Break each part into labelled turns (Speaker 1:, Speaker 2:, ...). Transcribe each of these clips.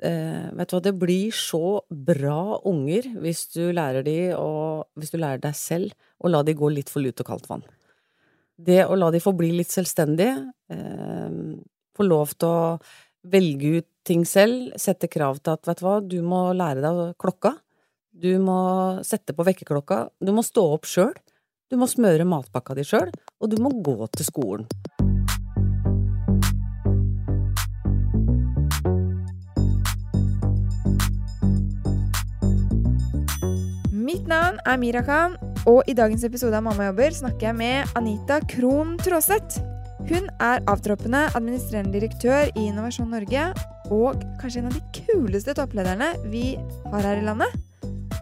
Speaker 1: Eh, vet du hva, det blir så bra unger hvis du lærer de å hvis du lærer deg selv å la de gå litt for lut og kaldt vann. Det å la de få bli litt selvstendige, eh, få lov til å velge ut ting selv, sette krav til at vet du hva, du må lære deg klokka, du må sette på vekkerklokka, du må stå opp sjøl, du må smøre matpakka di sjøl, og du må gå til skolen.
Speaker 2: Mitt navn er Mira Khan, og i dagens episode av Mamma jobber snakker jeg med Anita Krohn Traaseth. Hun er avtroppende administrerende direktør i Innovasjon Norge, og kanskje en av de kuleste topplederne vi har her i landet.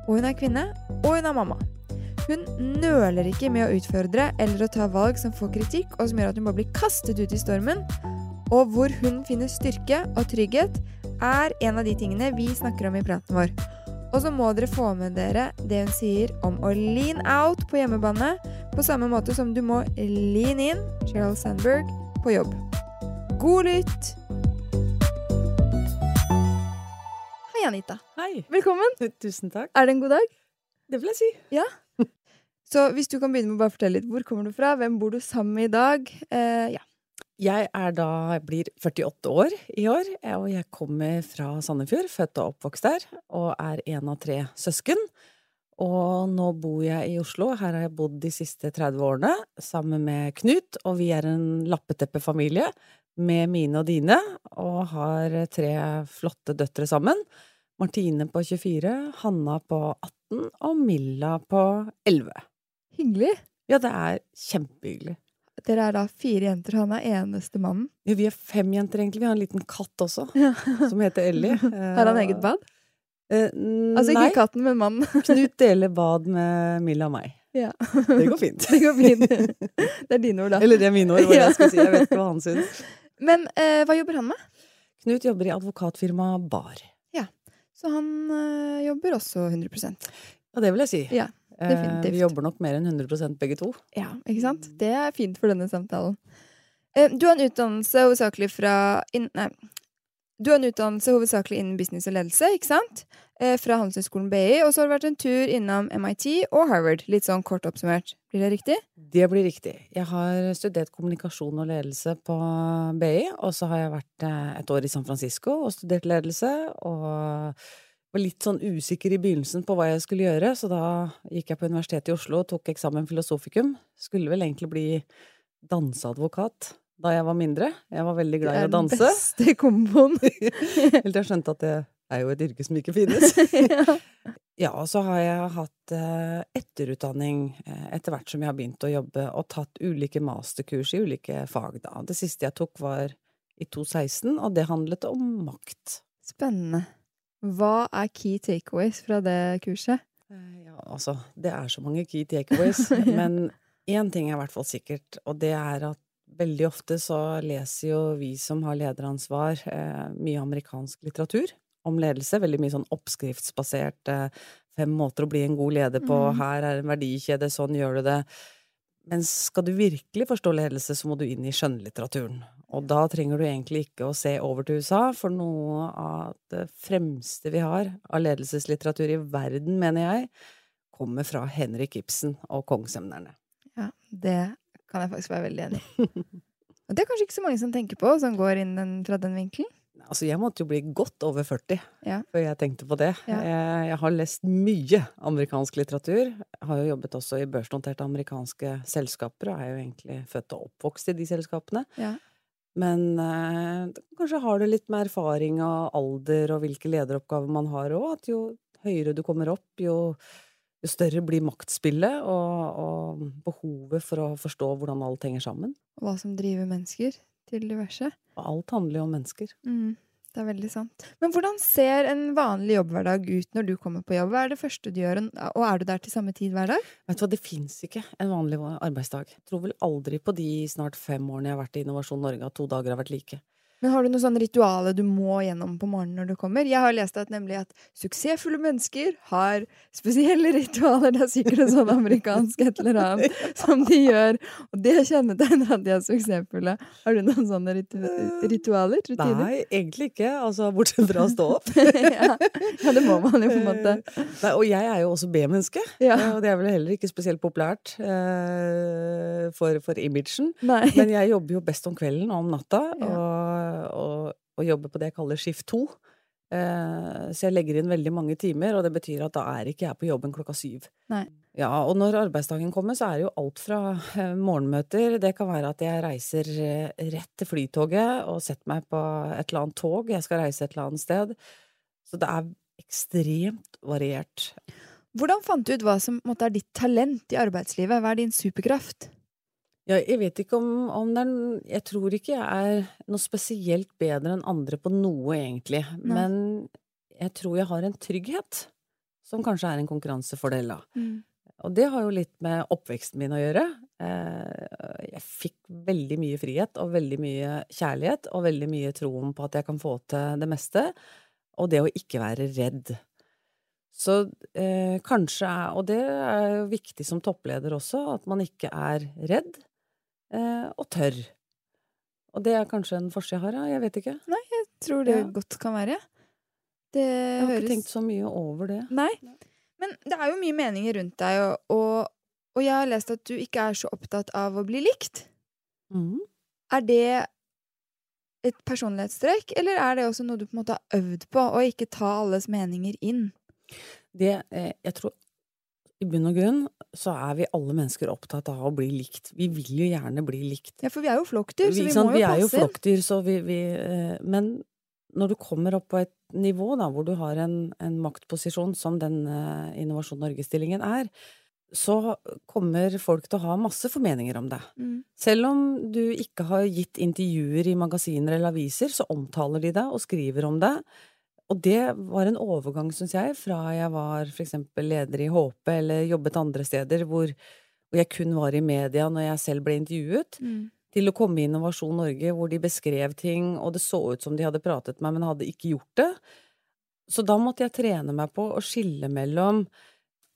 Speaker 2: Og hun er kvinne, og hun er mamma. Hun nøler ikke med å utfordre eller å ta valg som får kritikk, og som gjør at hun bare blir kastet ut i stormen. Og hvor hun finner styrke og trygghet, er en av de tingene vi snakker om i praten vår. Og så må dere få med dere det hun sier om å lean out på hjemmebane, på samme måte som du må lean in, Sheryl Sandberg, på jobb. God lytt! Hei, Anita.
Speaker 1: Hei!
Speaker 2: Velkommen.
Speaker 1: Tusen takk.
Speaker 2: Er det en god dag?
Speaker 1: Det vil jeg si. Ja.
Speaker 2: Så hvis du kan begynne med å bare fortelle litt. Hvor kommer du fra? Hvem bor du sammen med i dag? Eh, ja.
Speaker 1: Jeg er da, jeg blir 48 år i år, og jeg kommer fra Sandefjord, født og oppvokst der, og er en av tre søsken. Og nå bor jeg i Oslo, her har jeg bodd de siste 30 årene, sammen med Knut, og vi er en lappeteppefamilie med mine og dine, og har tre flotte døtre sammen. Martine på 24, Hanna på 18 og Milla på 11.
Speaker 2: Hyggelig.
Speaker 1: Ja, det er kjempehyggelig.
Speaker 2: Dere er da fire jenter, han er eneste mannen.
Speaker 1: Ja, vi er fem jenter, egentlig. Vi har en liten katt også,
Speaker 2: Ja.
Speaker 1: som heter Ellie.
Speaker 2: Har han eget bad?
Speaker 1: Eh,
Speaker 2: Altså
Speaker 1: nei,
Speaker 2: ikke katten, men mannen.
Speaker 1: Knut deler bad med Milla og meg.
Speaker 2: Ja.
Speaker 1: Det går fint.
Speaker 2: Det går fint. Det er dine ord, da.
Speaker 1: Eller det er mine ord, hva jeg skal si. Jeg vet ikke hva han syns.
Speaker 2: Men eh, hva jobber han med?
Speaker 1: Knut jobber i advokatfirmaet Bar. Ja.
Speaker 2: Så han eh, jobber også 100
Speaker 1: Ja, det vil jeg si.
Speaker 2: Ja,
Speaker 1: Eh,
Speaker 2: definitivt.
Speaker 1: vi jobber nok mer enn 100 begge to.
Speaker 2: Ja, ikke sant? Det er fint for denne samtalen. Eh, Du har en utdannelse hovedsakelig fra Nei. Du har en utdannelse hovedsakelig innen business og ledelse, ikke sant? Eh, Fra Handelshøyskolen BI, og så har det vært en tur innom MIT og Harvard. Litt sånn kort oppsummert. Blir det riktig?
Speaker 1: Det blir riktig. Jeg har studert kommunikasjon og ledelse på BI, og så har jeg vært eh, et år i San Francisco og studert ledelse, og var litt sånn usikker i begynnelsen på hva jeg skulle gjøre, så da gikk jeg på Universitetet i Oslo og tok eksamen filosofikum. Skulle vel egentlig bli danseadvokat da jeg var mindre. Jeg var veldig glad i å danse.
Speaker 2: Det er den beste komboen.
Speaker 1: Helt til jeg skjønte at det er jo et yrke som ikke finnes.
Speaker 2: ja.
Speaker 1: Ja, og så har jeg hatt eh, etterutdanning eh, etter hvert som jeg har begynt å jobbe, og tatt ulike masterkurs i ulike fag, da. Det siste jeg tok, var i 2016, og det handlet om makt.
Speaker 2: Spennende. Hva er key takeaways fra det kurset?
Speaker 1: Eh, ja, altså, det er så mange key takeaways, men én ting er i hvert fall sikkert, og det er at veldig ofte så leser jo vi som har lederansvar, eh, mye amerikansk litteratur om ledelse. Veldig mye sånn oppskriftsbasert eh, fem måter å bli en god leder på,
Speaker 2: mm.
Speaker 1: her er en verdikjede, sånn gjør du det. Men skal du virkelig forstå ledelse, så må du inn i skjønnlitteraturen. Og da trenger du egentlig ikke å se over til USA, for noe av det fremste vi har av ledelseslitteratur i verden, mener jeg, kommer fra Henrik Ibsen og Kongsemnerne.
Speaker 2: Ja, det kan jeg faktisk være veldig enig i. Og det er kanskje ikke så mange som tenker på, som går inn den, fra den vinkelen.
Speaker 1: Altså, jeg måtte jo bli godt over 40
Speaker 2: Ja.
Speaker 1: før jeg tenkte på det.
Speaker 2: Ja.
Speaker 1: Jeg, jeg har lest mye amerikansk litteratur. Jeg har jo jobbet også i børsnoterte amerikanske selskaper, og er jo egentlig født og oppvokst i de selskapene.
Speaker 2: Ja.
Speaker 1: Men eh, kanskje har du litt med erfaring og alder og hvilke lederoppgaver man har òg, at jo høyere du kommer opp, jo, jo større blir maktspillet og, og behovet for å forstå hvordan alt henger sammen.
Speaker 2: Og hva som driver mennesker til diverse.
Speaker 1: Og alt handler jo om mennesker.
Speaker 2: Mm, det er veldig sant. Men hvordan ser en vanlig jobbhverdag ut når du kommer på jobb? Hva er det første du gjør, og er du der til samme tid hver dag?
Speaker 1: Vet du hva, det fins ikke en vanlig arbeidsdag. Jeg tror vel aldri på de snart fem årene jeg har vært i Innovasjon Norge at to dager har vært like.
Speaker 2: Men har du noen sånne ritualer du må gjennom på morgenen når du kommer? Jeg har lest at nemlig at suksessfulle mennesker har spesielle ritualer. Det er sikkert noe sånn amerikansk et eller annet som de gjør. Og det kjennetegner at de er suksessfulle. Har du noen sånne ritu ritualer? Rutiner?
Speaker 1: Nei, egentlig ikke. Altså, bortsett fra å stå opp.
Speaker 2: ja. ja, det må man jo på en måte.
Speaker 1: Nei, og jeg er jo også B-menneske.
Speaker 2: Ja.
Speaker 1: Og det er vel heller ikke spesielt populært eh, for, for imagen.
Speaker 2: Nei.
Speaker 1: Men jeg jobber jo best om kvelden og om natta,
Speaker 2: Ja.
Speaker 1: og, og, og jobber på det jeg kaller skift to. Eh, så jeg legger inn veldig mange timer, og det betyr at da er ikke jeg på jobben klokka syv.
Speaker 2: Nei.
Speaker 1: Ja, og når arbeidsdagen kommer, så er det jo alt fra eh, morgenmøter Det kan være at jeg reiser eh, rett til flytoget og setter meg på et eller annet tog. Jeg skal reise et eller annet sted. Så det er ekstremt variert.
Speaker 2: Hvordan fant du ut hva som måtte er ditt talent i arbeidslivet? Hva er din superkraft?
Speaker 1: Ja, jeg vet ikke om, om det er Jeg tror ikke jeg er noe spesielt bedre enn andre på noe, egentlig.
Speaker 2: Nei.
Speaker 1: Men jeg tror jeg har en trygghet, som kanskje er en konkurransefordel, da. Og det har jo litt med oppveksten min å gjøre. Eh, Jeg fikk veldig mye frihet og veldig mye kjærlighet og veldig mye troen på at jeg kan få til det meste, og det å ikke være redd. Så eh, kanskje er Og det er jo viktig som toppleder også, at man ikke er redd, og tørr. Og det er kanskje en forskjell jeg har, ja. Jeg vet ikke.
Speaker 2: Nei, jeg Tror det
Speaker 1: Ja.
Speaker 2: godt kan være. Det
Speaker 1: Jeg har
Speaker 2: høres
Speaker 1: ikke tenkt så mye over det.
Speaker 2: Nei. Men det er jo mye meninger rundt deg, og, og, og jeg har lest at du ikke er så opptatt av å bli likt.
Speaker 1: Mm.
Speaker 2: Er det et personlighetstrekk, eller er det også noe du på en måte har øvd på, å ikke ta alles meninger inn?
Speaker 1: Det, eh, jeg tror i bunn og grunn så er vi alle mennesker opptatt av å bli likt. Vi vil jo gjerne bli likt.
Speaker 2: Ja, for vi er jo flokkdyr, så
Speaker 1: Vi,
Speaker 2: vi
Speaker 1: må sant?
Speaker 2: passe.
Speaker 1: vi er jo flokkdyr, så vi, vi eh, Men når du kommer opp på et nivå da, hvor du har en, en maktposisjon som den eh, Innovasjon Norge-stillingen er, så kommer folk til å ha masse formeninger om deg.
Speaker 2: Mm.
Speaker 1: Selv om du ikke har gitt intervjuer i magasiner eller aviser, så omtaler de deg og skriver om deg. Og det var en overgang, syns jeg, fra jeg var for eksempel leder i HP eller jobbet andre steder hvor, hvor jeg kun var i media når jeg selv ble intervjuet,
Speaker 2: Mm.
Speaker 1: til å komme i Innovasjon Norge hvor de beskrev ting, og det så ut som de hadde pratet med meg, men hadde ikke gjort det. Så da måtte jeg trene meg på å skille mellom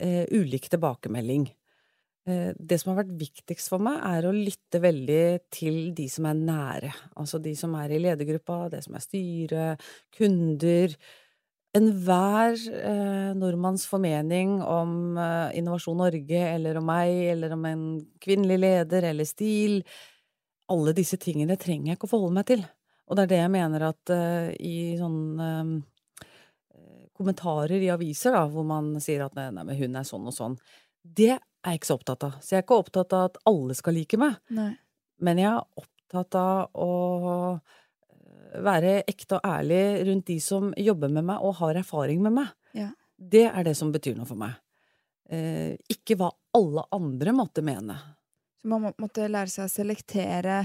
Speaker 1: eh, ulik tilbakemelding. Eh, det som har vært viktigst for meg, er å lytte veldig til de som er nære. Altså de som er i ledergruppa, det som er styret, kunder. Enhver eh, nordmanns formening om eh, Innovasjon Norge, eller om meg, eller om en kvinnelig leder, eller stil Alle disse tingene trenger jeg ikke å forholde meg til. Og det er det jeg mener at eh, i sånne eh, kommentarer i aviser, da, hvor man sier at nei, nei, men hun er sånn og sånn, det er jeg ikke så opptatt av. Så jeg er ikke opptatt av at alle skal like meg.
Speaker 2: Nei.
Speaker 1: Men jeg er opptatt av å eh, være ekte og ærlig rundt de som jobber med meg og har erfaring med meg.
Speaker 2: Ja.
Speaker 1: Det er det som betyr noe for meg. Eh, ikke hva alle andre måtte mene.
Speaker 2: Så man må, måtte lære seg å selektere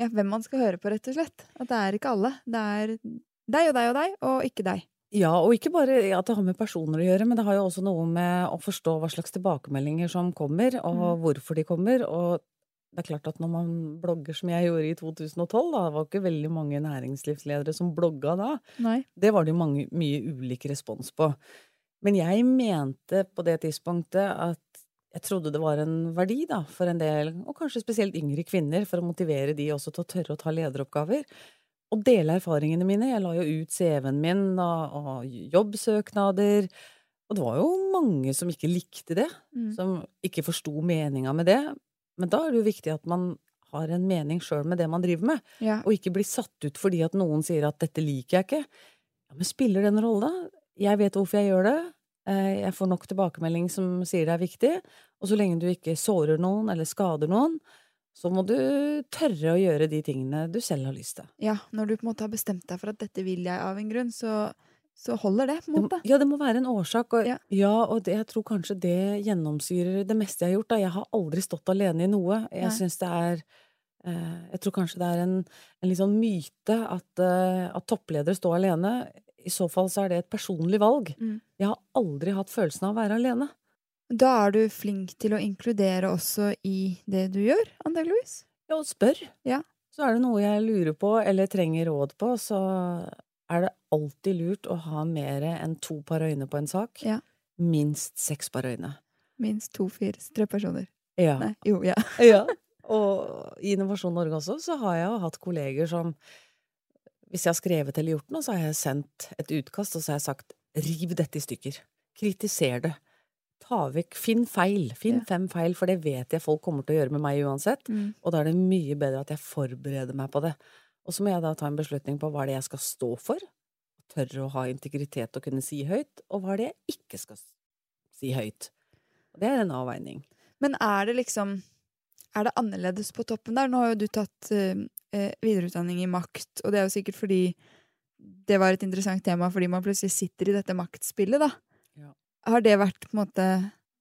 Speaker 2: ja, hvem man skal høre på, rett og slett. At det er ikke alle. Det er deg og deg og deg, og ikke deg.
Speaker 1: Ja, og ikke bare at det har med personer å gjøre, men det har jo også noe med å forstå hva slags tilbakemeldinger som kommer, og
Speaker 2: Mm.
Speaker 1: hvorfor de kommer. Og det er klart at når man blogger som jeg gjorde i 2012, da, det var ikke veldig mange næringslivsledere som blogga da,
Speaker 2: Nei.
Speaker 1: det var det jo mange, mye ulik respons på. Men jeg mente på det tidspunktet at jeg trodde det var en verdi da, for en del, og kanskje spesielt yngre kvinner, for å motivere de også til å tørre å ta lederoppgaver. Og dele erfaringene mine. Jeg la jo ut CV-en min og, og jobbsøknader. Og det var jo mange som ikke likte det,
Speaker 2: Mm.
Speaker 1: som ikke forsto meninga med det. Men da er det jo viktig at man har en mening sjøl med det man driver med
Speaker 2: Ja.
Speaker 1: og ikke bli satt ut fordi at noen sier at 'dette liker jeg ikke'. Ja, men spiller det en rolle, da? Jeg vet hvorfor jeg gjør det. Eh, Jeg får nok tilbakemelding som sier det er viktig. Og så lenge du ikke sårer noen eller skader noen, så må du tørre å gjøre de tingene du selv har lyst til.
Speaker 2: ja. Når du på en måte har bestemt deg for at dette vil jeg av en grunn, så, så holder det, på en måte.
Speaker 1: Det, ja, det må være en årsak. Og,
Speaker 2: Ja.
Speaker 1: ja. og det, jeg tror kanskje det gjennomsyrer det meste jeg har gjort. Da. Jeg har aldri stått alene i noe. Jeg
Speaker 2: Nei.
Speaker 1: syns det er eh, Jeg tror kanskje det er en, en litt sånn myte at, eh, at toppledere står alene. I så fall så er det et personlig valg.
Speaker 2: Mm.
Speaker 1: Jeg har aldri hatt følelsen av å være alene.
Speaker 2: Da er du flink til å inkludere også i det du gjør, antageligvis.
Speaker 1: Ja, og spør.
Speaker 2: Ja.
Speaker 1: Så er det noe jeg lurer på eller trenger råd på, så er det alltid lurt å ha mer enn to par øyne på en sak.
Speaker 2: Ja.
Speaker 1: Minst seks par øyne.
Speaker 2: Minst to, fire, tre personer.
Speaker 1: Ja.
Speaker 2: Nei, jo, ja.
Speaker 1: ja. Og i Innovasjon Norge også, så har jeg jo hatt kolleger som Hvis jeg har skrevet eller gjort noe, så har jeg sendt et utkast, og så har jeg sagt riv dette i stykker. Kritiser det. Ta vekk Finn feil. Finn
Speaker 2: Ja.
Speaker 1: fem feil, for det vet jeg folk kommer til å gjøre med meg uansett.
Speaker 2: Mm.
Speaker 1: Og da er det mye bedre at jeg forbereder meg på det. Og så må jeg da ta en beslutning på hva er det jeg skal stå for, tørre å ha integritet og kunne si høyt, og hva er det jeg ikke skal si høyt. Og det er en avveining.
Speaker 2: Men er det liksom Er det annerledes på toppen der? Nå har jo du tatt eh, videreutdanning i makt, og det er jo sikkert fordi det var et interessant tema fordi man plutselig sitter i dette maktspillet, da. Har det vært på en måte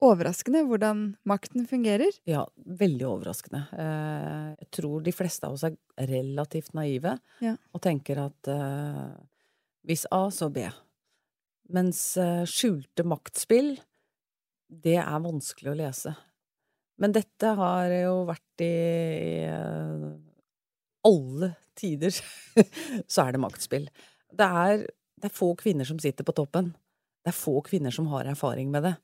Speaker 2: overraskende hvordan makten fungerer?
Speaker 1: Ja, veldig overraskende. Eh, Jeg tror de fleste av oss er relativt naive
Speaker 2: Ja.
Speaker 1: og tenker at eh, hvis A, så B. Mens eh, skjulte maktspill, det er vanskelig å lese. Men dette har jo vært i, alle tider, så er det maktspill. Det er, det er få kvinner som sitter på toppen. Det er få kvinner som har erfaring med det.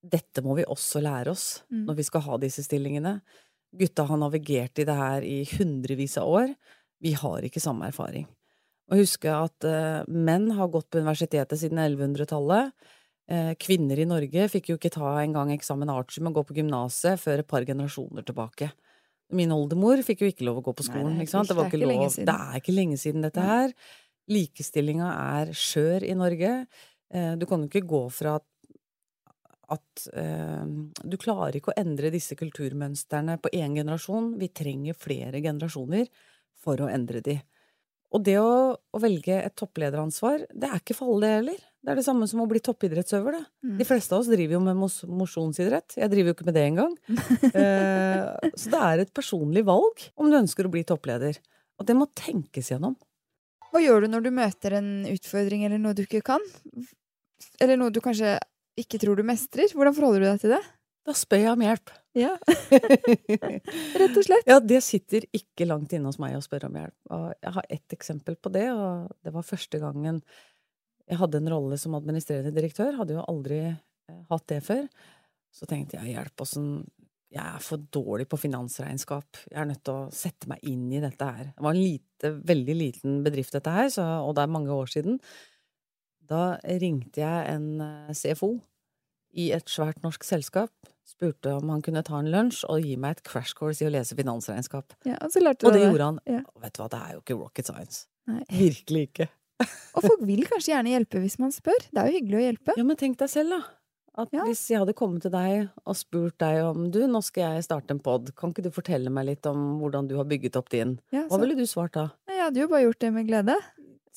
Speaker 1: Dette må vi også lære oss
Speaker 2: Mm.
Speaker 1: når vi skal ha disse stillingene. Gutta har navigert i det her i hundrevis av år. Vi har ikke samme erfaring. Og huske at uh, menn har gått på universitetet siden 1100-tallet. Uh, kvinner i Norge fikk jo ikke ta engang eksamen artium og gå på gymnaset før et par generasjoner tilbake. Min oldemor fikk jo ikke lov å gå på
Speaker 2: Nei,
Speaker 1: skolen.
Speaker 2: det er?
Speaker 1: Det var
Speaker 2: det er.
Speaker 1: Det er ikke lenge siden dette her. Likestillinga er skjør i Norge. Eh, Du kan jo ikke gå fra at at eh, du klarer ikke å endre disse kulturmønstrene på én generasjon. Vi trenger flere generasjoner for å endre de. Og det å, å velge et topplederansvar, det er ikke for alle det heller. Det er det samme som å bli toppidrettsøver, det.
Speaker 2: Mm.
Speaker 1: De fleste av oss driver jo med mos mosjonsidrett. Jeg driver jo ikke med det engang. Eh, så det er et personlig valg om du ønsker å bli toppleder. Og det må tenkes gjennom.
Speaker 2: Hva gjør du når du møter en utfordring eller noe du ikke kan? Eller noe du kanskje ikke tror du mestrer? Hvordan forholder du deg til det?
Speaker 1: Da spør jeg om hjelp.
Speaker 2: Ja, rett og slett.
Speaker 1: Ja, det sitter ikke langt inne hos meg å spørre om hjelp. Og jeg har ett eksempel på det, og det var første gangen jeg hadde en rolle som administrerende direktør. Hadde jo aldri eh, hatt det før. Så tenkte jeg hjelp, åssen Jeg er for dårlig på finansregnskap. Jeg er nødt til å sette meg inn i dette her. Det var en lite, veldig liten bedrift, dette her, så, og det er mange år siden. Da ringte jeg en eh, CFO i et svært norsk selskap. Spurte om han kunne ta en lunsj og gi meg et crash course i å lese finansregnskap.
Speaker 2: Ja, og
Speaker 1: Og det
Speaker 2: det.
Speaker 1: gjorde han.
Speaker 2: Ja.
Speaker 1: Vet du hva, det er jo ikke rocket science.
Speaker 2: Nei.
Speaker 1: Virkelig ikke.
Speaker 2: Og folk vil kanskje gjerne hjelpe hvis man spør. Det er jo hyggelig å hjelpe.
Speaker 1: Ja, men tenk deg selv, da. At
Speaker 2: Ja.
Speaker 1: hvis jeg hadde kommet til deg og spurt deg om du, nå skal jeg starte en pod, kan ikke du fortelle meg litt om hvordan du har bygget opp din?
Speaker 2: Ja,
Speaker 1: Hva ville du svart da?
Speaker 2: jeg hadde jo bare gjort det med glede.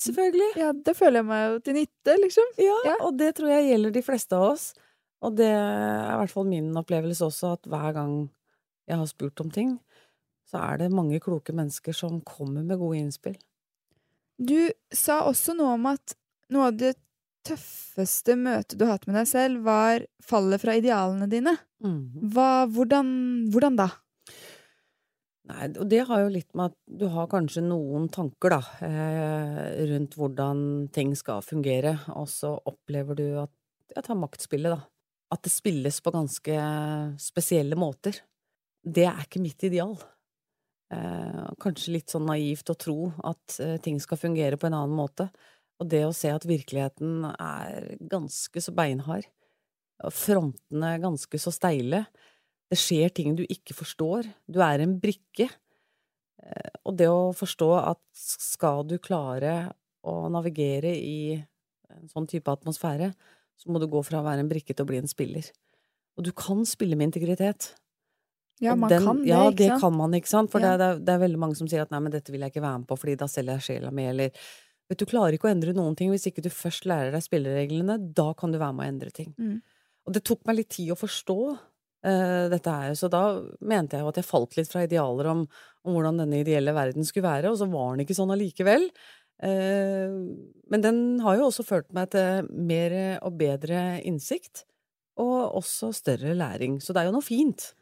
Speaker 1: Selvfølgelig.
Speaker 2: Ja, det føler jeg meg jo til nytte, liksom.
Speaker 1: Ja,
Speaker 2: Ja.
Speaker 1: og det tror jeg gjelder de fleste av oss. Og det er i hvert fall min opplevelse også, at hver gang jeg har spurt om ting, så er det mange kloke mennesker som kommer med gode innspill.
Speaker 2: Du sa også noe om at noe av det tøffeste møtet du har hatt med deg selv, var fallet fra idealene dine.
Speaker 1: Mhm.
Speaker 2: Hva, hvordan, hvordan da?
Speaker 1: Nei, og det har jo litt med at du har kanskje noen tanker, da, eh, rundt hvordan ting skal fungere, og så opplever du at Ja, ta maktspillet, da. At det spilles på ganske spesielle måter. Det er ikke mitt ideal. Eh, kanskje litt sånn naivt å tro at eh, ting skal fungere på en annen måte. Og det å se at virkeligheten er ganske så beinhard, frontene ganske så steile. Det skjer ting du ikke forstår. Du er en brikke. Eh, Og det å forstå at skal du klare å navigere i en sånn type atmosfære, så må du gå fra å være en brikke til å bli en spiller. Og du kan spille med integritet.
Speaker 2: Ja, man
Speaker 1: den-
Speaker 2: kan det,
Speaker 1: ja,
Speaker 2: ikke
Speaker 1: det
Speaker 2: sant?
Speaker 1: kan man, ikke sant? For
Speaker 2: Ja.
Speaker 1: det, er, det er veldig mange som sier at nei, men dette vil jeg ikke være med på, fordi da selger jeg sjela mi, eller Vet du, klarer ikke å endre noen ting hvis ikke du først lærer deg spillereglene. Da kan du være med å endre ting.
Speaker 2: Mm.
Speaker 1: Og det tok meg litt tid å forstå dette her, så da mente jeg jo at jeg falt litt fra idealer om, om hvordan denne ideelle verden skulle være, og så var den ikke sånn allikevel. Eh, men den har jo også ført meg til mer og bedre innsikt, og også større læring. Så det er jo noe fint.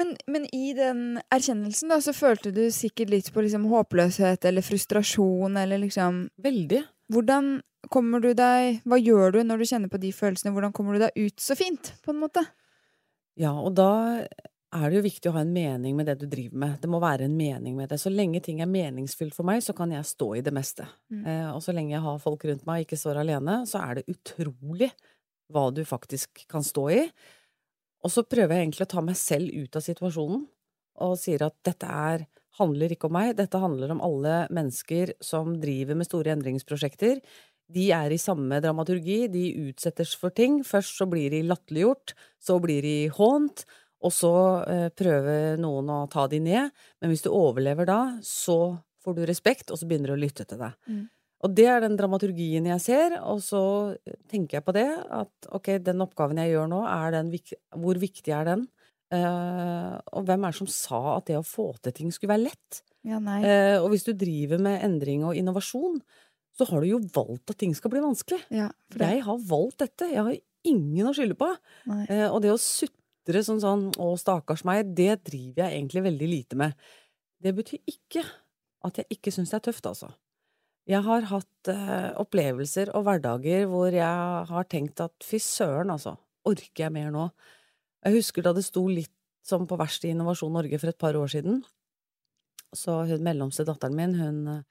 Speaker 2: Men, men i den erkjennelsen, da, så følte du sikkert litt på liksom håpløshet eller frustrasjon eller liksom
Speaker 1: Veldig.
Speaker 2: Hvordan kommer du deg Hva gjør du når du kjenner på de følelsene? Hvordan kommer du deg ut så fint, på en måte?
Speaker 1: Ja, og da er det jo viktig å ha en mening med det du driver med. Det må være en mening med det. Så lenge ting er meningsfylt for meg, så kan jeg stå i det meste.
Speaker 2: Mm.
Speaker 1: Eh, og så lenge jeg har folk rundt meg og ikke står alene, så er det utrolig hva du faktisk kan stå i. Og så prøver jeg egentlig å ta meg selv ut av situasjonen og sier at dette er, handler ikke om meg, dette handler om alle mennesker som driver med store endringsprosjekter. De er i samme dramaturgi, de utsettes for ting. Først så blir de latterliggjort, så blir de hånt, og så eh, prøver noen å ta de ned. Men hvis du overlever da, så får du respekt, og så begynner du å lytte til deg.
Speaker 2: Mm.
Speaker 1: Og det er den dramaturgien jeg ser, og så tenker jeg på det, at ok, den oppgaven jeg gjør nå, er den, hvor viktig er den? Uh, og hvem er det som sa at det å få til ting skulle være lett?
Speaker 2: Ja.
Speaker 1: Eh, og hvis du driver med endring og innovasjon, så har du jo valgt at ting skal bli vanskelig.
Speaker 2: Ja.
Speaker 1: Jeg har valgt dette, jeg har ingen å skylde på. Eh, og det å sutre sånn sånn 'å, stakkars meg', det driver jeg egentlig veldig lite med. Det betyr ikke at jeg ikke syns det er tøft, altså. Jeg har hatt eh, opplevelser og hverdager hvor jeg har tenkt at fy søren, altså, orker jeg mer nå? Jeg husker da det sto litt som på verst i Innovasjon Norge for et par år siden. Så hun mellomste datteren min, hun,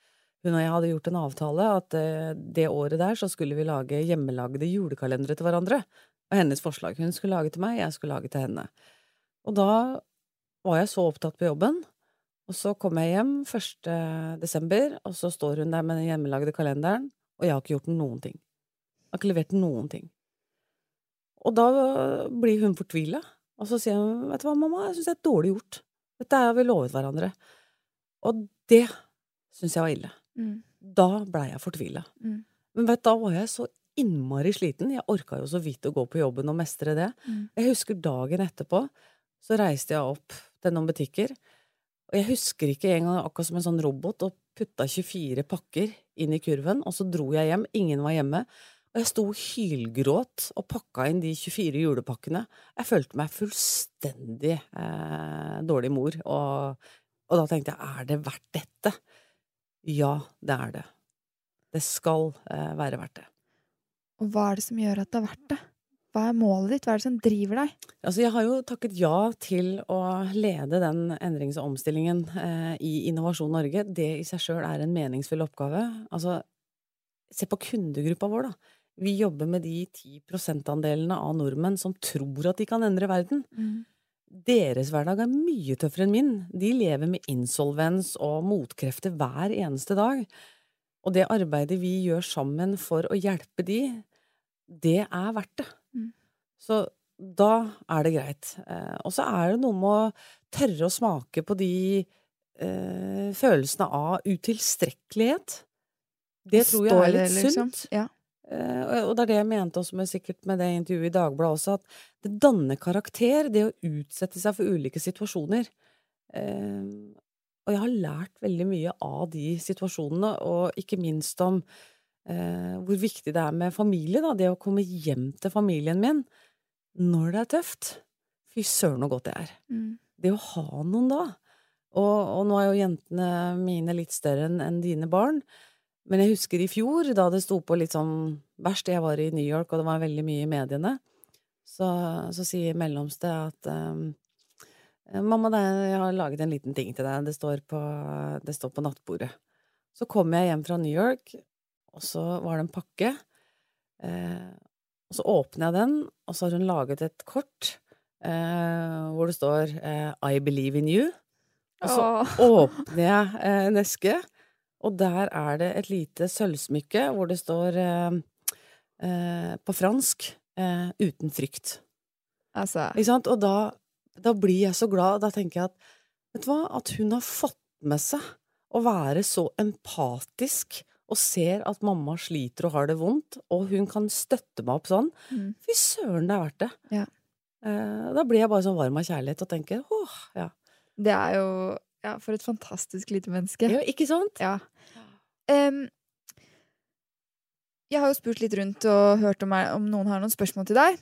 Speaker 1: hun og jeg hadde gjort en avtale at eh, det året der så skulle vi lage hjemmelagde julekalendere til hverandre. Og hennes forslag. Hun skulle lage til meg, jeg skulle lage til henne. Og da var jeg så opptatt på jobben, og så kom jeg hjem 1. desember, og så står hun der med den hjemmelagde kalenderen, og jeg har ikke gjort noen ting. Jeg har ikke levert noen ting. Og da blir hun fortvila, og så sier hun, vet du hva, mamma, jeg syns det er dårlig gjort. Dette har vi lovet hverandre. Og det syns jeg var ille.
Speaker 2: Mm.
Speaker 1: Da blei jeg fortvila.
Speaker 2: Mm.
Speaker 1: Men vet da var jeg så innmari sliten. Jeg orka jo så vidt å gå på jobben og mestre det.
Speaker 2: Mm.
Speaker 1: Jeg husker dagen etterpå, så reiste jeg opp til noen butikker. Og jeg husker ikke engang akkurat som en sånn robot og putta 24 pakker inn i kurven, og så dro jeg hjem. Ingen var hjemme. Og jeg sto hylgråt og pakka inn de 24 julepakkene. Jeg følte meg fullstendig eh, dårlig mor, og, og da tenkte jeg, er det verdt dette? Ja, det er det. Det skal eh, være verdt det.
Speaker 2: Og hva er det som gjør at det er verdt det? Hva er målet ditt? Hva er det som driver deg?
Speaker 1: Altså, jeg har jo takket ja til å lede den endrings- og omstillingen eh, i Innovasjon Norge. Det i seg sjøl er en meningsfull oppgave. Altså, se på kundegruppa vår, da. Vi jobber med de 10 prosentandelene av nordmenn som tror at de kan endre verden. Deres hverdag er mye tøffere enn min. De lever med insolvens og motkrefter hver eneste dag. Og det arbeidet vi gjør sammen for å hjelpe de, det er verdt det.
Speaker 2: Mm.
Speaker 1: Så da er det greit. Eh, og så er det noe med å tørre å smake på de eh, følelsene av utilstrekkelighet. Det tror jeg er litt
Speaker 2: liksom?
Speaker 1: sunt.
Speaker 2: Ja.
Speaker 1: Eh, og- det er det jeg mente også med, sikkert med det intervjuet i Dagbladet også, at det danner karakter, det å utsette seg for ulike situasjoner. Eh, og jeg har lært veldig mye av de situasjonene, og ikke minst om eh, hvor viktig det er med familie, da. Det å komme hjem til familien min når det er tøft. Fy søren så godt det er.
Speaker 2: Mm.
Speaker 1: Det å ha noen da. Og, og nå er jo jentene mine litt større enn dine barn. Men jeg husker i fjor, da det sto på litt sånn verst, jeg var i New York, og det var veldig mye i mediene, så, så sier mellomste at um, Mamma, jeg har laget en liten ting til deg. Det står på, det står på nattbordet. Så kom jeg hjem fra New York, og så var det en pakke. Eh, og så åpner jeg den, og så har hun laget et kort eh, hvor det står eh, I believe in you. Og så
Speaker 2: Åh.
Speaker 1: åpner jeg eh, en eske, og der er det et lite sølvsmykke hvor det står eh, eh, på fransk eh, 'uten frykt'.
Speaker 2: Altså
Speaker 1: Ikke sant? Og da, da blir jeg så glad. Da tenker jeg at vet du hva, at hun har fått med seg å være så empatisk og ser at mamma sliter og har det vondt, og hun kan støtte meg opp sånn.
Speaker 2: mm.
Speaker 1: Fy søren, det er verdt det.
Speaker 2: Ja.
Speaker 1: Eh, da blir jeg bare så varm av kjærlighet og tenker åh, ja.
Speaker 2: Det er jo Ja, for et fantastisk lite menneske.
Speaker 1: ja. Ikke sant?
Speaker 2: Ja. Um, jeg har jo spurt litt rundt og hørt om, om noen har noen spørsmål til deg.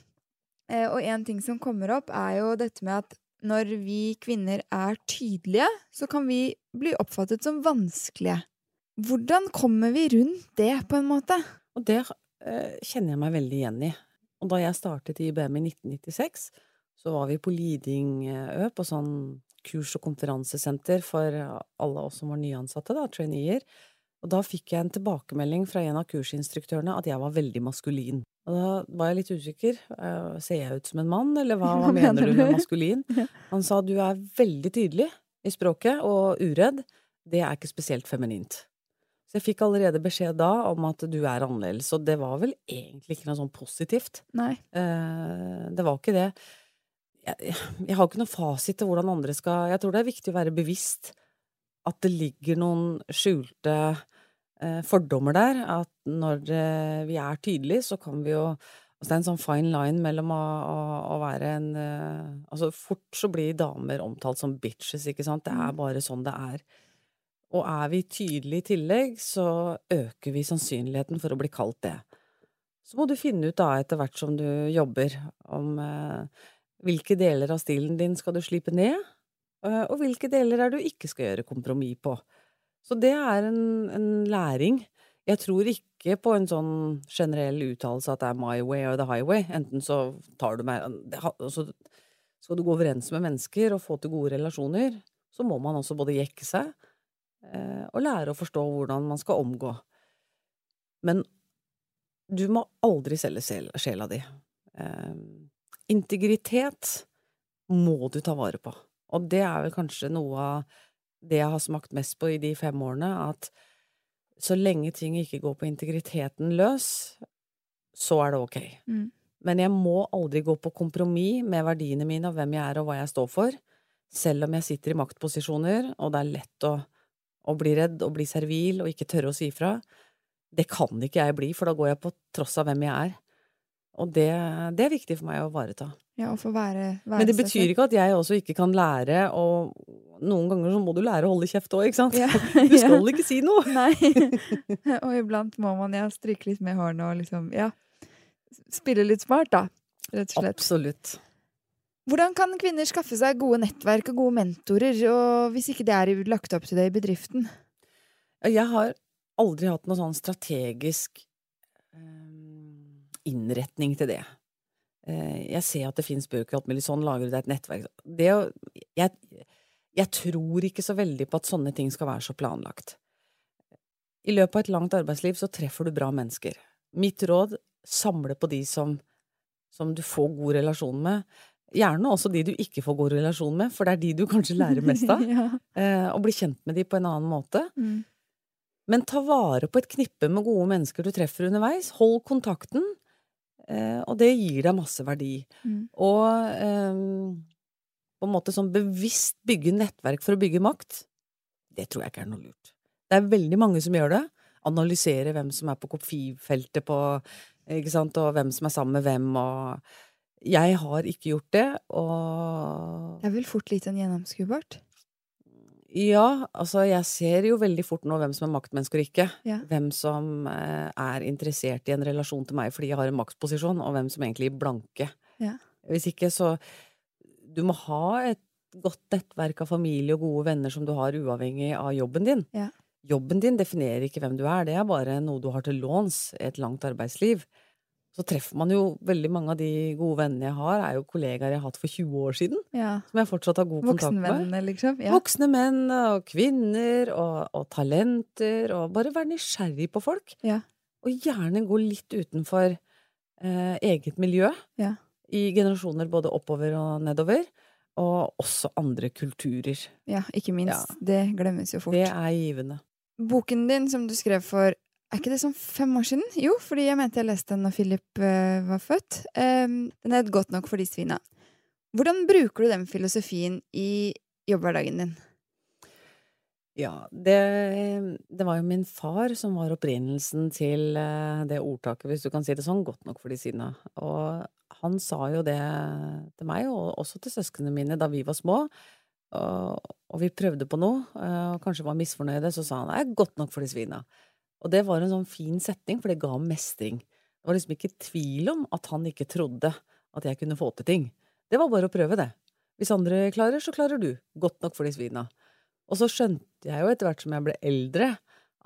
Speaker 2: Eh, og en ting som kommer opp, er jo dette med at når vi kvinner er tydelige, så kan vi bli oppfattet som vanskelige. Hvordan kommer vi rundt det, på en måte?
Speaker 1: Og det eh, kjenner jeg meg veldig igjen i. Og da jeg startet i IBM i 1996, så var vi på Lidingø på sånn kurs- og konferansesenter for alle oss som var nyansatte, da, traineer. Og da fikk jeg en tilbakemelding fra en av kursinstruktørene at jeg var veldig maskulin. Og da var jeg litt usikker. Eh, ser jeg ut som en mann, eller hva, hva mener du med maskulin? Han sa du er veldig tydelig i språket og uredd. Det er ikke spesielt feminint. Så jeg fikk allerede beskjed da om at du er annerledes, og det var vel egentlig ikke noe sånn positivt.
Speaker 2: Nei.
Speaker 1: Eh, det var ikke det. Jeg, jeg har ikke noen fasit til hvordan andre skal Jeg tror det er viktig å være bevisst at det ligger noen skjulte eh, fordommer der. At når eh, vi er tydelige, så kan vi jo altså Det er en sånn fine line mellom å, å, å være en eh, Altså, fort så blir damer omtalt som bitches, ikke sant? Det er bare sånn det er. Og er vi tydelige i tillegg, så øker vi sannsynligheten for å bli kalt det. Så må du finne ut da, etter hvert som du jobber, om eh, hvilke deler av stilen din skal du slipe ned, eh, og hvilke deler er du ikke skal gjøre kompromiss på. Så det er en, en læring. Jeg tror ikke på en sånn generell uttalelse at det er my way or the highway. Enten så tar du meg altså, Skal du gå overens med mennesker og få til gode relasjoner, så må man også både jekke seg eh, og lære å forstå hvordan man skal omgå. Men du må aldri selge sjela di. Integritet må du ta vare på. Og det er vel kanskje noe av det jeg har smakt mest på i de fem årene, at så lenge ting ikke går på integriteten løs, så er det ok.
Speaker 2: Mm.
Speaker 1: Men jeg må aldri gå på kompromiss med verdiene mine og hvem jeg er og hva jeg står for, selv om jeg sitter i maktposisjoner og det er lett å, å bli redd og bli servil og ikke tørre å si fra. Det kan ikke jeg bli, for da går jeg på tross av hvem jeg er. Og det, det er viktig for meg å ivareta.
Speaker 2: Ja, å få være, være
Speaker 1: Men det betyr ikke at jeg også ikke kan lære, og noen ganger så må du lære å holde kjeft òg, ikke sant?
Speaker 2: Ja,
Speaker 1: Du skal
Speaker 2: ja.
Speaker 1: ikke si noe!
Speaker 2: Nei. og iblant må man ja stryke litt med hårene og liksom ja spille litt smart, da. Rett og slett.
Speaker 1: Absolutt.
Speaker 2: Hvordan kan kvinner skaffe seg gode nettverk og gode mentorer, og hvis ikke det er lagt opp til det i bedriften?
Speaker 1: Jeg har aldri hatt noe sånn strategisk eh, innretning til det. Eh, jeg ser at det fins bøker og alt mulig sånn, lager du deg et nettverk det jeg, jeg tror ikke så veldig på at sånne ting skal være så planlagt. I løpet av et langt arbeidsliv så treffer du bra mennesker. Mitt råd samle på de som, som du får god relasjon med. Gjerne også de du ikke får god relasjon med, for det er de du kanskje lærer mest av.
Speaker 2: ja.
Speaker 1: Eh, og bli kjent med de på en annen måte.
Speaker 2: Mm.
Speaker 1: Men ta vare på et knippe med gode mennesker du treffer underveis. Hold kontakten, eh, og det gir deg masse verdi.
Speaker 2: Mm.
Speaker 1: Og eh, på en måte sånn bevisst bygge nettverk for å bygge makt, det tror jeg ikke er noe lurt. Det er veldig mange som gjør det. Analysere hvem som er på kopifeltet på ikke sant, og hvem som er sammen med hvem, og Jeg har ikke gjort det, og
Speaker 2: Det er vel fort litt sånn gjennomskuebart?
Speaker 1: Ja, altså jeg ser jo veldig fort nå hvem som er maktmennesker og ikke.
Speaker 2: Ja.
Speaker 1: Hvem som eh, er interessert i en relasjon til meg fordi jeg har en maktposisjon, og hvem som egentlig er blanke.
Speaker 2: Ja.
Speaker 1: Hvis ikke, så Du må ha et godt nettverk av familie og gode venner som du har uavhengig av jobben din.
Speaker 2: Ja.
Speaker 1: Jobben din definerer ikke hvem du er, det er bare noe du har til låns i et langt arbeidsliv. Så treffer man jo veldig mange av de gode vennene jeg har, er jo kollegaer jeg har hatt for 20 år siden,
Speaker 2: Ja.
Speaker 1: som jeg fortsatt har god kontakt med.
Speaker 2: Voksne liksom? Ja.
Speaker 1: Voksne menn og kvinner og, og talenter, og bare være nysgjerrig på folk.
Speaker 2: Ja.
Speaker 1: Og gjerne gå litt utenfor eh, eget miljø
Speaker 2: Ja.
Speaker 1: i generasjoner både oppover og nedover. Og også andre kulturer.
Speaker 2: ja, ikke minst. Det glemmes jo fort.
Speaker 1: Det er givende.
Speaker 2: Boken din som du skrev for er ikke det sånn fem år siden? Jo, fordi jeg mente jeg leste den når Philip uh, var født. Um, den het Godt nok for de svina. Hvordan bruker du den filosofien i jobbhverdagen din?
Speaker 1: Ja, det, det var jo min far som var opprinnelsen til eh, det ordtaket, hvis du kan si det sånn, godt nok for de sine. Og han sa jo det til meg, og også til søsknene mine, da vi var små. Og, og vi prøvde på noe, eh, og kanskje var misfornøyde, så sa han det er godt nok for de svina. Og det var en sånn fin setning, for det ga mestring. Det var liksom ikke tvil om at han ikke trodde at jeg kunne få til ting. Det var bare å prøve, det. Hvis andre klarer, så klarer du. Godt nok for de svina. Og så skjønte jeg jo etter hvert som jeg ble eldre,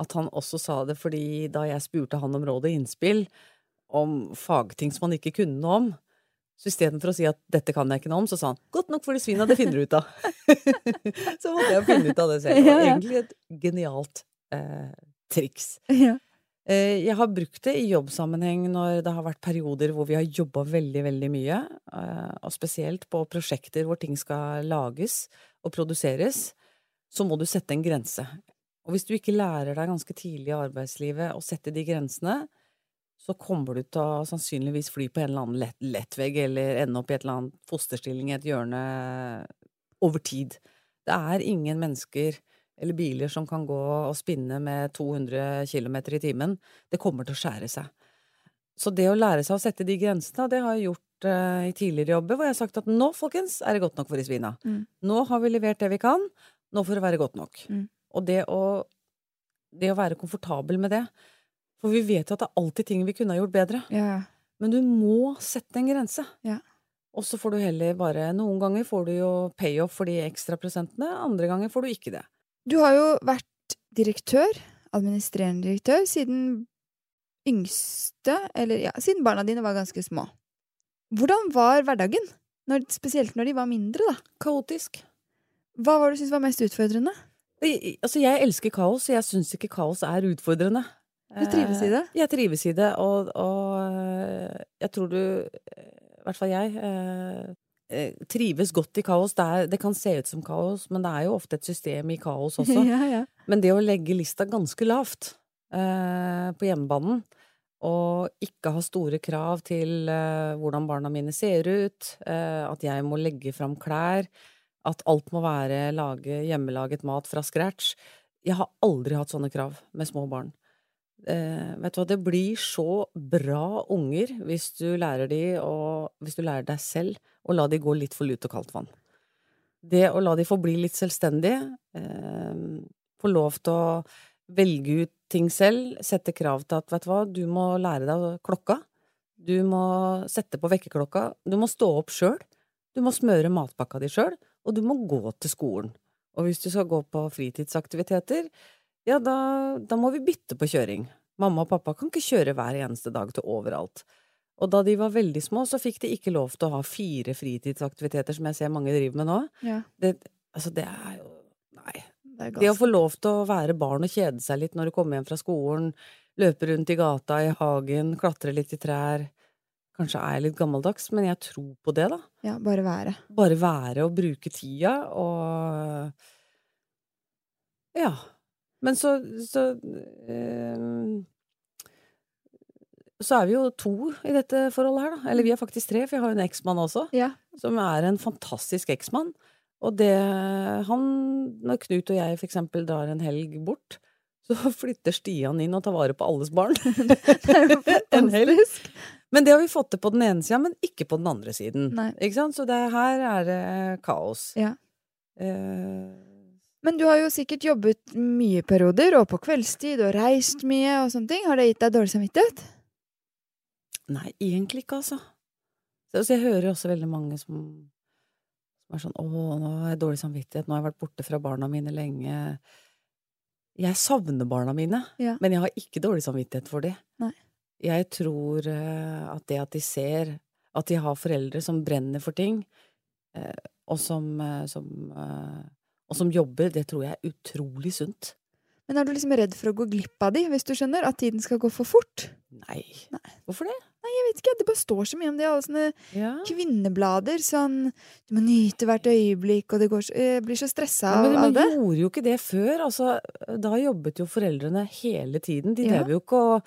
Speaker 1: at han også sa det fordi da jeg spurte han om råd og innspill om fagting som han ikke kunne noe om, så istedenfor å si at 'dette kan jeg ikke noe om', så sa han 'godt nok for de svina, det finner du ut av'. så måtte jeg finne ut av det selv. Det var egentlig et genialt eh, triks.
Speaker 2: Ja.
Speaker 1: Eh, jeg har brukt det i jobbsammenheng når det har vært perioder hvor vi har jobba veldig, veldig mye. eh, Og spesielt på prosjekter hvor ting skal lages og produseres. Så må du sette en grense. Og hvis du ikke lærer deg ganske tidlig i arbeidslivet å sette de grensene, så kommer du til å sannsynligvis fly på en eller annen lett, lettvegg eller ende opp i et eller annet fosterstilling i et hjørne over tid. Det er ingen mennesker eller biler som kan gå og spinne med 200 km i timen. Det kommer til å skjære seg. Så det å lære seg å sette de grensene, det har jeg gjort uh, i tidligere jobber, hvor jeg har sagt at nå, folkens, er det godt nok for de svina.
Speaker 2: Mm.
Speaker 1: Nå har vi levert det vi kan. Nå får det være godt nok.
Speaker 2: Mm.
Speaker 1: Og det å, det å være komfortabel med det. For vi vet jo at det er alltid ting vi kunne ha gjort bedre.
Speaker 2: Yeah.
Speaker 1: Men du må sette en grense.
Speaker 2: Yeah.
Speaker 1: Og så får du heller bare Noen ganger får du jo payoff for de ekstra prosentene, andre ganger får du ikke det.
Speaker 2: Du har jo vært direktør, administrerende direktør, siden yngste Eller ja, siden barna dine var ganske små. Hvordan var hverdagen? Når, spesielt når de var mindre, da.
Speaker 1: Kaotisk.
Speaker 2: Hva var det du syntes var mest utfordrende?
Speaker 1: I- Altså, jeg elsker kaos, og jeg syns ikke kaos er utfordrende.
Speaker 2: Du trives i det?
Speaker 1: Eh, Jeg trives i det, og, og eh, jeg tror du I hvert fall jeg eh, trives godt i kaos. Det, er, det kan se ut som kaos, men det er jo ofte et system i kaos også.
Speaker 2: ja, ja.
Speaker 1: Men det å legge lista ganske lavt eh, på hjemmebanen, og ikke ha store krav til eh, hvordan barna mine ser ut, eh, at jeg må legge fram klær, at alt må være lage hjemmelaget mat fra scratch Jeg har aldri hatt sånne krav med små barn. Eh, vet du hva, det blir så bra unger hvis du lærer de å hvis du lærer deg selv å la de gå litt for lut og kaldt vann. Det å la de få bli litt selvstendige, eh, få lov til å velge ut ting selv, sette krav til at vet du hva, du må lære deg klokka, du må sette på vekkerklokka, du må stå opp sjøl, du må smøre matpakka di sjøl, og du må gå til skolen. Og hvis du skal gå på fritidsaktiviteter, ja, da, da må vi bytte på kjøring. Mamma og pappa kan ikke kjøre hver eneste dag til overalt. Og da de var veldig små, så fikk de ikke lov til å ha fire fritidsaktiviteter, som jeg ser mange driver med nå.
Speaker 2: ja.
Speaker 1: Det, altså, det er jo Nei.
Speaker 2: Det
Speaker 1: Det å få lov til å være barn og kjede seg litt når du kommer hjem fra skolen, løpe rundt i gata, i hagen, klatre litt i trær Kanskje er jeg litt gammeldags, men jeg tror på det, da.
Speaker 2: Ja, bare være.
Speaker 1: Bare være og bruke tida og Ja. Men så så, eh, så er vi jo to i dette forholdet her, da. Eller vi er faktisk tre, for jeg har jo en eksmann også
Speaker 2: Ja.
Speaker 1: som er en fantastisk eksmann. Og det han Når Knut og jeg for eksempel drar en helg bort, så flytter Stian inn og tar vare på alles barn.
Speaker 2: Det er jo fantastisk.
Speaker 1: Men det har vi fått til på den ene sida, men ikke på den andre siden.
Speaker 2: Nei.
Speaker 1: Ikke sant? Så det her er det kaos.
Speaker 2: Ja.
Speaker 1: Eh,
Speaker 2: Men du har jo sikkert jobbet mye perioder, og på kveldstid, og reist mye og sånne ting. Har det gitt deg dårlig samvittighet?
Speaker 1: nei, egentlig ikke, altså. Så, så jeg hører også veldig mange som, som er sånn 'Å, nå har jeg dårlig samvittighet. Nå har jeg vært borte fra barna mine lenge.' Jeg savner barna mine,
Speaker 2: Ja.
Speaker 1: men jeg har ikke dårlig samvittighet for dem.
Speaker 2: Nei.
Speaker 1: Jeg tror eh, at det at de ser at de har foreldre som brenner for ting, eh, og som, eh, som, og som jobber, det tror jeg er utrolig sunt.
Speaker 2: Men er du liksom redd for å gå glipp av de, hvis du skjønner? At tiden skal gå for fort?
Speaker 1: Nei.
Speaker 2: Nei.
Speaker 1: Hvorfor det?
Speaker 2: Nei, Jeg vet ikke, det bare står så mye om det i alle sånne
Speaker 1: Ja.
Speaker 2: kvinneblader. Sånn Du må nyte hvert øyeblikk, og det går så, jeg blir så stressa
Speaker 1: Ja, men
Speaker 2: av
Speaker 1: man gjorde jo ikke det før. Altså, da jobbet jo foreldrene hele tiden. De
Speaker 2: Ja.
Speaker 1: jo ikke og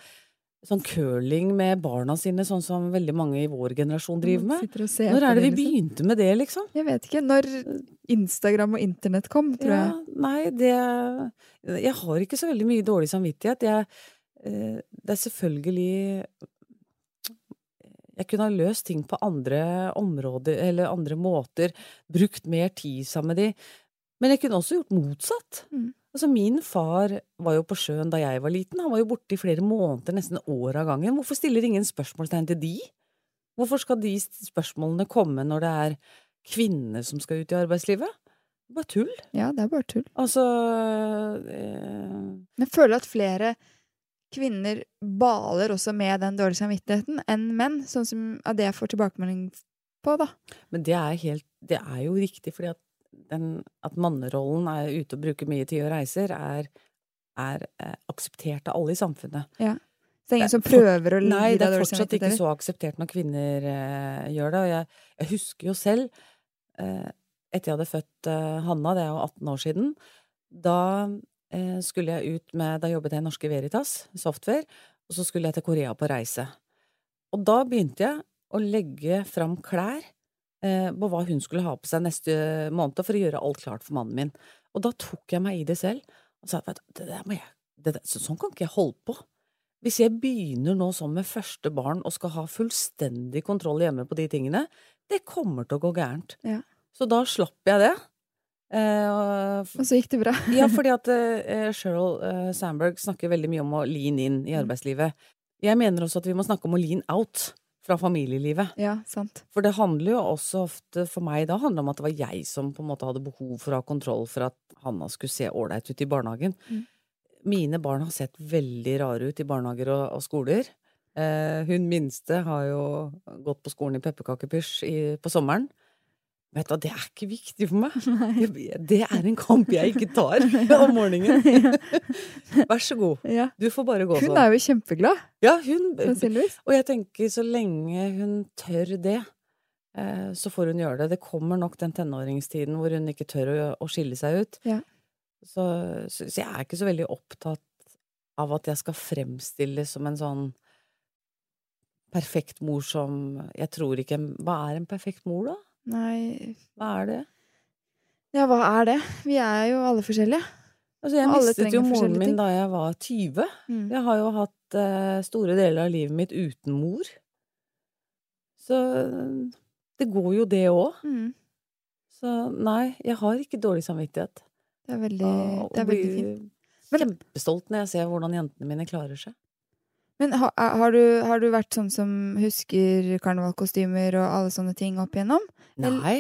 Speaker 1: sånn curling med barna sine, sånn som veldig mange i vår generasjon driver med.
Speaker 2: Og ser
Speaker 1: Når er det vi begynte med det, liksom?
Speaker 2: Jeg vet ikke. Når Instagram og internett kom, tror
Speaker 1: Ja,
Speaker 2: jeg.
Speaker 1: nei, det Jeg har ikke så veldig mye dårlig samvittighet. Jeg, eh, det er selvfølgelig Jeg kunne ha løst ting på andre områder, eller andre måter, brukt mer tid sammen med de. Men jeg kunne også gjort motsatt.
Speaker 2: Mm.
Speaker 1: Altså, min far var jo på sjøen da jeg var liten. Han var jo borte i flere måneder, nesten år av gangen. Hvorfor stiller ingen spørsmålstegn til de? Hvorfor skal de spørsmålene komme når det er kvinner som skal ut i arbeidslivet. Bare tull.
Speaker 2: Ja, det er bare tull.
Speaker 1: Altså eh,
Speaker 2: Men jeg føler at flere kvinner baler også med den dårlige samvittigheten enn menn, sånn som av det jeg får tilbakemelding på, da.
Speaker 1: Men det er, helt, det er jo riktig, fordi at, den, at mannerollen er ute og bruker mye tid og reiser, er, er eh, akseptert av alle i samfunnet.
Speaker 2: Så det er ingen som prøver å
Speaker 1: Nei,
Speaker 2: av
Speaker 1: det
Speaker 2: deg
Speaker 1: er fortsatt ikke så akseptert når kvinner eh, gjør det. Og jeg, jeg husker jo selv, eh, etter jeg hadde født eh, Hanna, det er jo 18 år siden, da eh, skulle jeg ut med Da jobbet jeg i Norske Veritas, software, og så skulle jeg til Korea på reise. Og da begynte jeg å legge fram klær på hva hun skulle ha på seg neste måned for å gjøre alt klart for mannen min. Og da tok jeg meg i det selv og sa at det der må jeg, det der, så, sånn kan ikke jeg holde på. Hvis jeg begynner nå sånn med første barn og skal ha fullstendig kontroll hjemme på de tingene, det kommer til å gå gærent.
Speaker 2: Ja.
Speaker 1: Så da slapp jeg det. Eh, og,
Speaker 2: Og så gikk det bra.
Speaker 1: ja, fordi at eh, Sheryl eh, Sandberg snakker veldig mye om å lean in i arbeidslivet. Jeg mener også at vi må snakke om å lean out fra familielivet.
Speaker 2: Ja, sant.
Speaker 1: For det handler jo også ofte for meg da handler det om at det var jeg som på en måte hadde behov for å ha kontroll for at Hanna skulle se ålreit ut i barnehagen.
Speaker 2: Mm.
Speaker 1: Mine barn har sett veldig rare ut i barnehager og, og skoler. Eh, hun minste har jo gått på skolen i pepperkakepysj på sommeren. Vet du det er ikke viktig for meg. Nei. Det er en kamp jeg ikke tar om morgenen. Vær så god.
Speaker 2: Ja.
Speaker 1: Du får bare gå
Speaker 2: Hun
Speaker 1: sånn.
Speaker 2: er jo kjempeglad,
Speaker 1: Ja, hun, og jeg tenker så lenge hun tør det, eh, så får hun gjøre det. Det kommer nok den tenåringstiden hvor hun ikke tør å, skille seg ut.
Speaker 2: Ja.
Speaker 1: Så, så, så jeg er ikke så veldig opptatt av at jeg skal fremstilles som en sånn perfekt mor som Jeg tror ikke Hva er en perfekt mor, da?
Speaker 2: Nei
Speaker 1: Hva er det?
Speaker 2: Ja, hva er det? Vi er jo alle forskjellige.
Speaker 1: Altså, jeg mistet jo moren min da jeg var 20.
Speaker 2: Mm.
Speaker 1: Jeg har jo hatt uh, store deler av livet mitt uten mor. Så det går jo, det òg.
Speaker 2: Mm.
Speaker 1: Så nei, jeg har ikke dårlig samvittighet.
Speaker 2: Det er veldig,
Speaker 1: Og-
Speaker 2: det er veldig fint.
Speaker 1: Kjempestolt når jeg ser hvordan jentene mine klarer seg.
Speaker 2: Men ha, har, du, har du vært sånn som husker karnevalkostymer og alle sånne ting opp igjennom? Eller-
Speaker 1: Nei.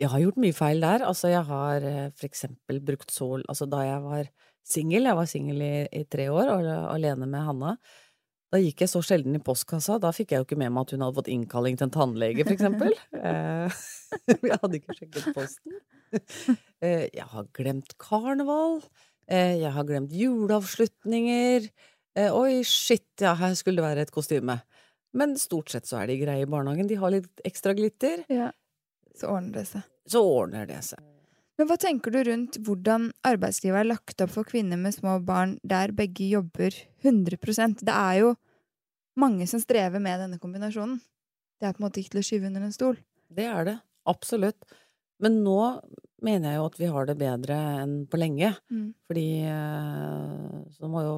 Speaker 1: Jeg har gjort mye feil der. Altså, jeg har eh, for eksempel brukt sol Altså, da jeg var singel, jeg var singel i, i tre år, og alene med Hanna, da gikk jeg så sjelden i postkassa. Da fikk jeg jo ikke med meg at hun hadde fått innkalling til en tannlege, for eksempel. Eh, jeg hadde ikke sjekket posten. Eh, Jeg har glemt karneval. Eh, Jeg har glemt juleavslutninger. Eh, Oi, shit, ja, her skulle det være et kostyme. Men stort sett så er de greie i barnehagen. De har litt ekstra glitter.
Speaker 2: Ja. Så ordner det seg.
Speaker 1: Så ordner det seg.
Speaker 2: Men hva tenker du rundt hvordan arbeidslivet er lagt opp for kvinner med små barn der begge jobber 100% Det er jo mange som strever med denne kombinasjonen. Det er på en måte ikke til å skyve under en stol.
Speaker 1: Det er det. Absolutt. Men nå mener jeg jo at vi har det bedre enn på lenge.
Speaker 2: Mm.
Speaker 1: Fordi eh, så må jo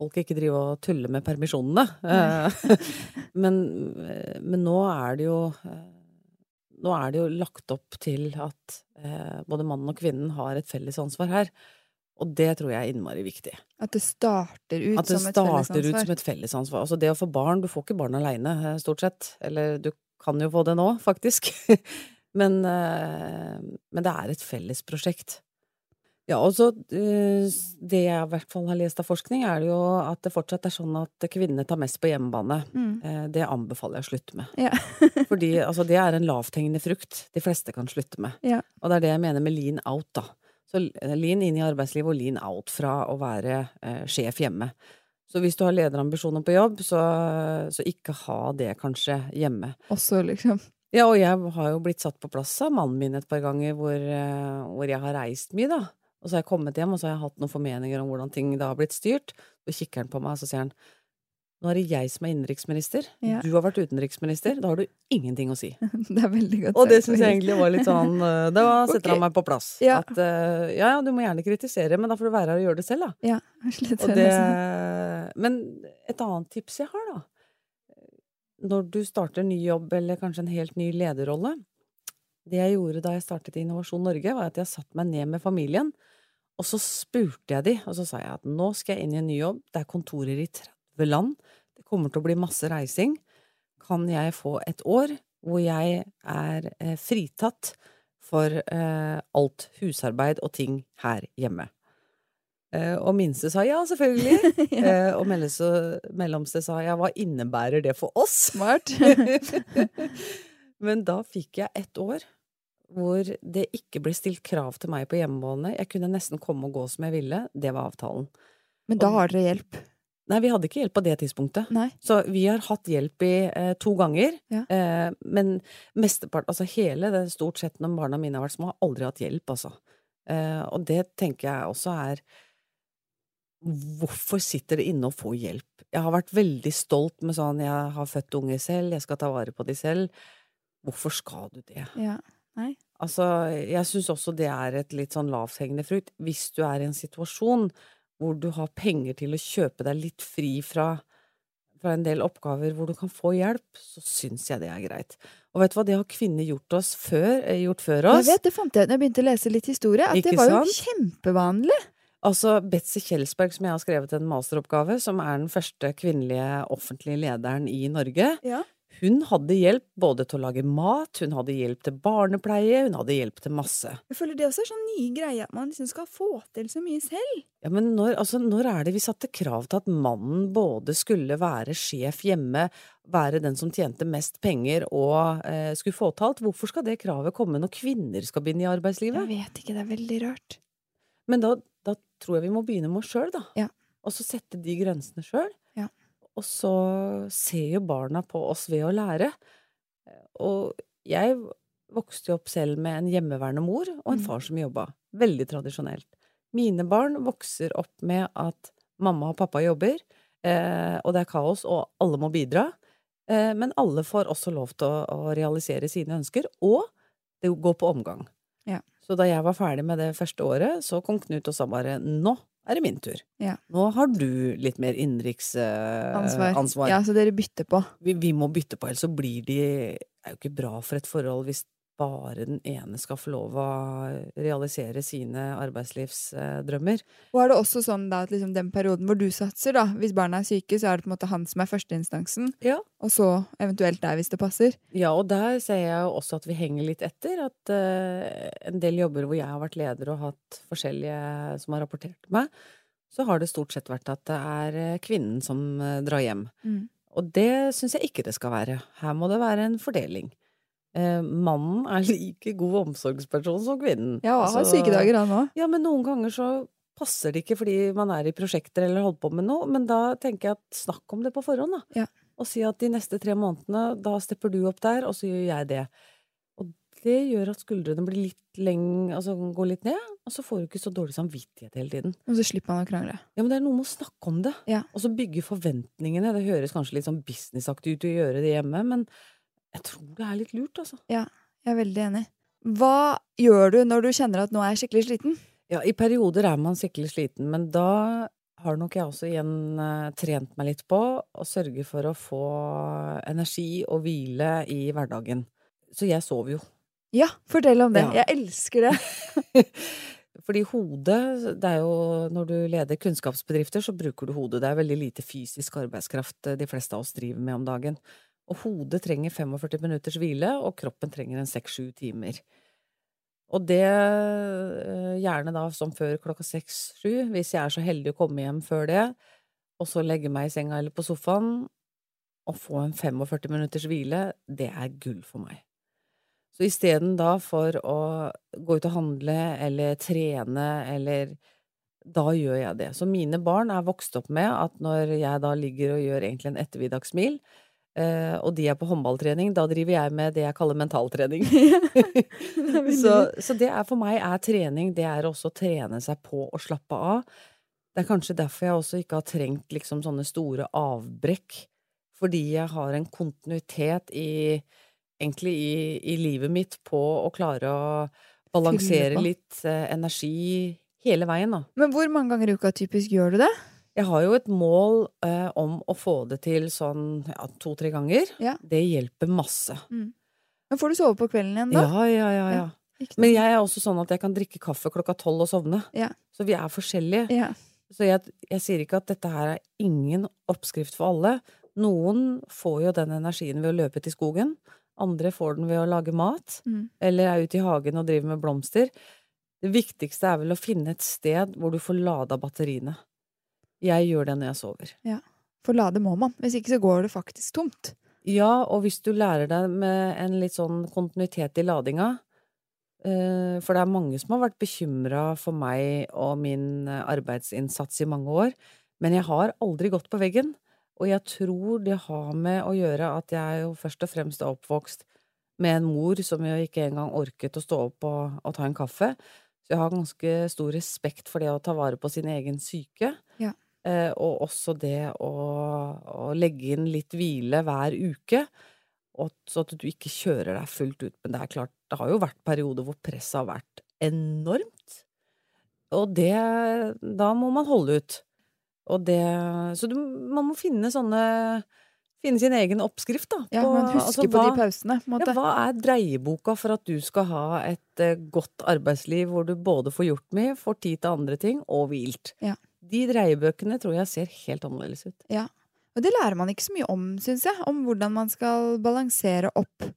Speaker 1: folk ikke drive og tulle med permisjonene. Eh, men, men nå er det jo eh, Nå er det jo lagt opp til at eh, både mannen og kvinnen har et felles ansvar her. Og det tror jeg er innmari viktig.
Speaker 2: At det starter ut
Speaker 1: det
Speaker 2: som et
Speaker 1: starter ut som et fellesansvar. Altså det å få barn Du får ikke barn aleine, stort sett. Eller du kan jo få det nå, faktisk. men, eh, men det er et felles prosjekt. Ja, altså Det jeg i hvert fall har lest av forskning, er jo at det fortsatt er sånn at kvinnene tar mest på hjemmebane.
Speaker 2: Mm.
Speaker 1: Eh, Det anbefaler jeg å slutte med.
Speaker 2: Ja.
Speaker 1: Fordi altså, det er en lavthengende frukt de fleste kan slutte med.
Speaker 2: Ja.
Speaker 1: Og det er det jeg mener med lean out, da. Så eh, lean inn i arbeidslivet og lean out fra å være eh, sjef hjemme. Så hvis du har lederambisjoner på jobb, så, så ikke ha det kanskje hjemme.
Speaker 2: Også, liksom.
Speaker 1: Ja, og jeg har jo blitt satt på plass av mannen min et par ganger hvor, hvor jeg har reist mye, da. Og så har jeg kommet hjem, og så har jeg hatt noen formeninger om hvordan ting da har blitt styrt. Så kikker han på meg, og så sier han nå er det jeg som er innenriksminister.
Speaker 2: Ja.
Speaker 1: Du har vært utenriksminister. Da har du ingenting å si.
Speaker 2: Det er veldig godt
Speaker 1: Og det syns jeg egentlig var litt sånn eh, Da setter
Speaker 2: okay.
Speaker 1: han meg på plass.
Speaker 2: Ja.
Speaker 1: At eh, ja, ja, du må gjerne kritisere, men da får du være her og gjøre det selv, da.
Speaker 2: Ja, slett det, altså.
Speaker 1: men et annet tips jeg har, da Når du starter ny jobb, eller kanskje en helt ny lederrolle Det jeg gjorde da jeg startet Innovasjon Norge, var at jeg satte meg ned med familien, og så spurte jeg de, og så sa jeg at nå skal jeg inn i en ny jobb, det er kontorer i 30 land, det kommer til å bli masse reising. Kan jeg få et år hvor jeg er eh, fritatt for eh, alt husarbeid og ting her hjemme. Eh, og minste sa ja, selvfølgelig. eh, og mellomste, mellomste sa ja, hva innebærer det for oss?
Speaker 2: Smart.
Speaker 1: Men da fikk jeg ett år hvor det ikke ble stilt krav til meg på hjemmebane. Jeg kunne nesten komme og gå som jeg ville. Det var avtalen.
Speaker 2: Men da har dere hjelp?
Speaker 1: Nei, vi hadde ikke hjelp på det tidspunktet.
Speaker 2: Nei.
Speaker 1: Så vi har hatt hjelp i eh, to ganger.
Speaker 2: Ja.
Speaker 1: Eh, men mestepart, altså hele det stort sett når barna mine har vært små, har aldri hatt hjelp, altså. Eh, og det tenker jeg også er Hvorfor sitter det inne og får hjelp? Jeg har vært veldig stolt med sånn jeg har født unger selv, jeg skal ta vare på de selv. Hvorfor skal du det?
Speaker 2: Ja. Nei.
Speaker 1: Altså, jeg syns også det er et litt sånn lavthengende frukt. Hvis du er i en situasjon hvor du har penger til å kjøpe deg litt fri fra, fra en del oppgaver hvor du kan få hjelp, så syns jeg det er greit. Og vet du hva, det har kvinner gjort, oss før, eh, gjort før
Speaker 2: Jeg vet, det fant jeg ut da jeg begynte å lese litt historie, at
Speaker 1: Ikke
Speaker 2: det var jo
Speaker 1: sant?
Speaker 2: kjempevanlig.
Speaker 1: Altså, Betzy Kjelsberg, som jeg har skrevet en masteroppgave, som er den første kvinnelige offentlige lederen i Norge,
Speaker 2: Ja.
Speaker 1: Hun hadde hjelp både til å lage mat, hun hadde hjelp til barnepleie, hun hadde hjelp til masse.
Speaker 2: Jeg føler det også er sånn nye greier, at man liksom skal få til så mye selv.
Speaker 1: Ja, men når, altså, når er det vi satte krav til at mannen både skulle være sjef hjemme, være den som tjente mest penger og eh, skulle få til alt? Hvorfor skal det kravet komme når kvinner skal begynne i arbeidslivet?
Speaker 2: Jeg vet ikke, det er veldig rart.
Speaker 1: Men da, da tror jeg vi må begynne med oss sjøl, da.
Speaker 2: Ja.
Speaker 1: Og så sette de grensene sjøl. Og så ser jo barna på oss ved å lære. Og jeg vokste jo opp selv med en hjemmeværende mor og en
Speaker 2: Mm.
Speaker 1: far som jobba. Veldig tradisjonelt. Mine barn vokser opp med at mamma og pappa jobber, eh, og det er kaos, og alle må bidra. Eh, men alle får også lov til å realisere sine ønsker, og det går på omgang.
Speaker 2: Ja.
Speaker 1: Så da jeg var ferdig med det første året, så kom Knut og sa bare nå er det min tur.
Speaker 2: Ja.
Speaker 1: Nå har du litt mer innenriksansvar.
Speaker 2: Uh,
Speaker 1: ansvar.
Speaker 2: Ja, så dere bytter på.
Speaker 1: Vi, vi må bytte på, ellers så blir de Det er jo ikke bra for et forhold hvis bare den ene skal få lov å realisere sine arbeidslivsdrømmer.
Speaker 2: Og er det også sånn da at liksom den perioden hvor du satser, da, hvis barna er syke, så er det på en måte han som er førsteinstansen,
Speaker 1: Ja.
Speaker 2: og så eventuelt deg hvis det passer?
Speaker 1: Ja, og der ser jeg jo også at vi henger litt etter. At uh, en del jobber hvor jeg har vært leder og hatt forskjellige som har rapportert til meg, så har det stort sett vært at det er eh, kvinnen som eh, drar hjem.
Speaker 2: Mm.
Speaker 1: Og det syns jeg ikke det skal være. Her må det være en fordeling. Eh, mannen er like god omsorgsperson som kvinnen.
Speaker 2: Ja, han har
Speaker 1: Altså-
Speaker 2: sykedager han òg.
Speaker 1: Ja, men noen ganger så passer det ikke fordi man er i prosjekter eller holder på med noe, men da tenker jeg at snakk om det på forhånd, da.
Speaker 2: Ja.
Speaker 1: Og si at de neste tre månedene, da stepper du opp der, og så gjør jeg det. Og det gjør at skuldrene blir litt lenge, altså går litt ned, og så får du ikke så dårlig samvittighet hele tiden.
Speaker 2: Og så slipper man å krangle.
Speaker 1: Ja, men det er noe med å snakke om det.
Speaker 2: Ja.
Speaker 1: Og så bygge forventningene. Det høres kanskje litt sånn businessaktig ut å gjøre det hjemme, men jeg tror det er litt lurt, altså.
Speaker 2: Ja, Jeg er veldig enig. Hva gjør du når du kjenner at nå er jeg skikkelig sliten?
Speaker 1: Ja, i perioder er man skikkelig sliten, men da har nok jeg også igjen eh, trent meg litt på å sørge for å få energi og hvile i hverdagen. Så jeg sover jo.
Speaker 2: Ja, fortell om det.
Speaker 1: Ja.
Speaker 2: Jeg elsker det.
Speaker 1: Fordi hodet, det er jo når du leder kunnskapsbedrifter, så bruker du hodet. Det er veldig lite fysisk arbeidskraft eh, de fleste av oss driver med om dagen. Og hodet trenger 45 minutters hvile, og kroppen trenger en 6-7 timer. Og det eh, gjerne da som før klokka 6-7, hvis jeg er så heldig å komme hjem før det, og så legge meg i senga eller på sofaen, og få en 45 minutters hvile, det er gull for meg. Så isteden da for å gå ut og handle eller trene eller Da gjør jeg det. Så mine barn er vokst opp med at når jeg da ligger og gjør egentlig en ettermiddagsmil, eh, og de er på håndballtrening, da driver jeg med det jeg kaller mentaltrening. så, så det er for meg er trening, det er også å trene seg på å slappe av. Det er kanskje derfor jeg også ikke har trengt liksom sånne store avbrekk, fordi jeg har en kontinuitet i egentlig i, i livet mitt på å klare å balansere litt uh, energi hele veien, da.
Speaker 2: Men hvor mange ganger i uka typisk gjør du det?
Speaker 1: Jeg har jo et mål eh, om å få det til sånn ja, to-tre ganger.
Speaker 2: Ja.
Speaker 1: Det hjelper masse.
Speaker 2: Men får du sove på kvelden igjen da?
Speaker 1: Ja, ja, ja, ja. Men jeg er også sånn at jeg kan drikke kaffe klokka tolv og sovne.
Speaker 2: Ja.
Speaker 1: Så vi er forskjellige.
Speaker 2: Ja.
Speaker 1: Så jeg, jeg sier ikke at dette her er ingen oppskrift for alle. Noen får jo den energien ved å løpe til skogen. Andre får den ved å lage mat,
Speaker 2: Mm.
Speaker 1: eller er ute i hagen og driver med blomster. Det viktigste er vel å finne et sted hvor du får lada batteriene. Jeg gjør det når jeg sover.
Speaker 2: For lade må man, hvis ikke så går det faktisk tomt.
Speaker 1: Ja, og hvis du lærer deg med en litt sånn kontinuitet i ladinga eh, For det er mange som har vært bekymra for meg og min eh, arbeidsinnsats i mange år, men jeg har aldri gått på veggen. Og jeg tror det har med å gjøre at jeg jo først og fremst er oppvokst med en mor som jo ikke engang orket å stå opp og, og ta en kaffe. Så jeg har ganske stor respekt for det å ta vare på sin egen syke.
Speaker 2: Ja.
Speaker 1: Eh, og også det å, å legge inn litt hvile hver uke, og, så at du ikke kjører deg fullt ut. Men det er klart, det har jo vært perioder hvor presset har vært enormt. Og det Da må man holde ut. Og det Så du, man må finne sånne Finne sin egen oppskrift, da.
Speaker 2: Ja,
Speaker 1: på-
Speaker 2: man husker
Speaker 1: altså,
Speaker 2: på de pausene,
Speaker 1: ja, hva er dreieboka for at du skal ha et uh, godt arbeidsliv hvor du både får gjort mye, får tid til andre ting og hvilt?
Speaker 2: Ja.
Speaker 1: De dreiebøkene tror jeg ser helt annerledes ut. Ja.
Speaker 2: Og det lærer man ikke så mye om, syns jeg. Om hvordan man skal balansere opp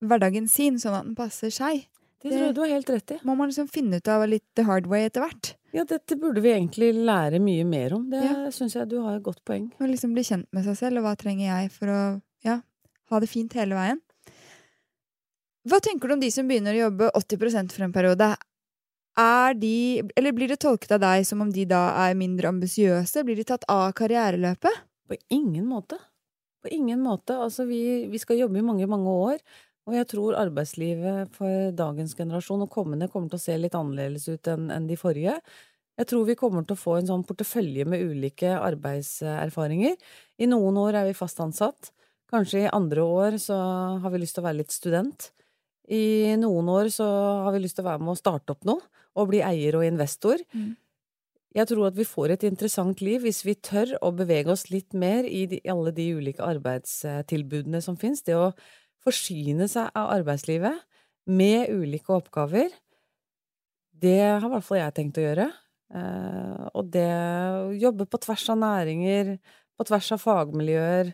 Speaker 2: hverdagen sin, sånn at den passer seg.
Speaker 1: Det tror jeg du har helt rett i.
Speaker 2: Må man liksom finne ut av litt the hard way etter hvert.
Speaker 1: Ja, dette burde vi egentlig lære mye mer om. Det
Speaker 2: Ja.
Speaker 1: syns jeg du har et godt poeng.
Speaker 2: Å liksom bli kjent med seg selv, og hva trenger jeg for å ja, ha det fint hele veien. Hva tenker du om de som begynner å jobbe 80 for en periode? Er de, eller blir det tolket av deg som om de da er mindre ambisiøse? Blir de tatt av karriereløpet?
Speaker 1: På ingen måte. På ingen måte. Altså, vi, vi skal jobbe i mange, mange år. Og jeg tror arbeidslivet for dagens generasjon og kommende kommer til å se litt annerledes ut enn en de forrige. Jeg tror vi kommer til å få en sånn portefølje med ulike arbeidserfaringer. I noen år er vi fast ansatt. Kanskje i andre år så har vi lyst til å være litt student. I noen år så har vi lyst til å være med å starte opp noe, og bli eier og investor.
Speaker 2: Mm.
Speaker 1: Jeg tror at vi får et interessant liv hvis vi tør å bevege oss litt mer i, de, alle de ulike arbeidstilbudene som finnes. Det å forsyne seg av arbeidslivet med ulike oppgaver, det har i hvert fall jeg tenkt å gjøre. Eh, og det å jobbe på tvers av næringer, på tvers av fagmiljøer.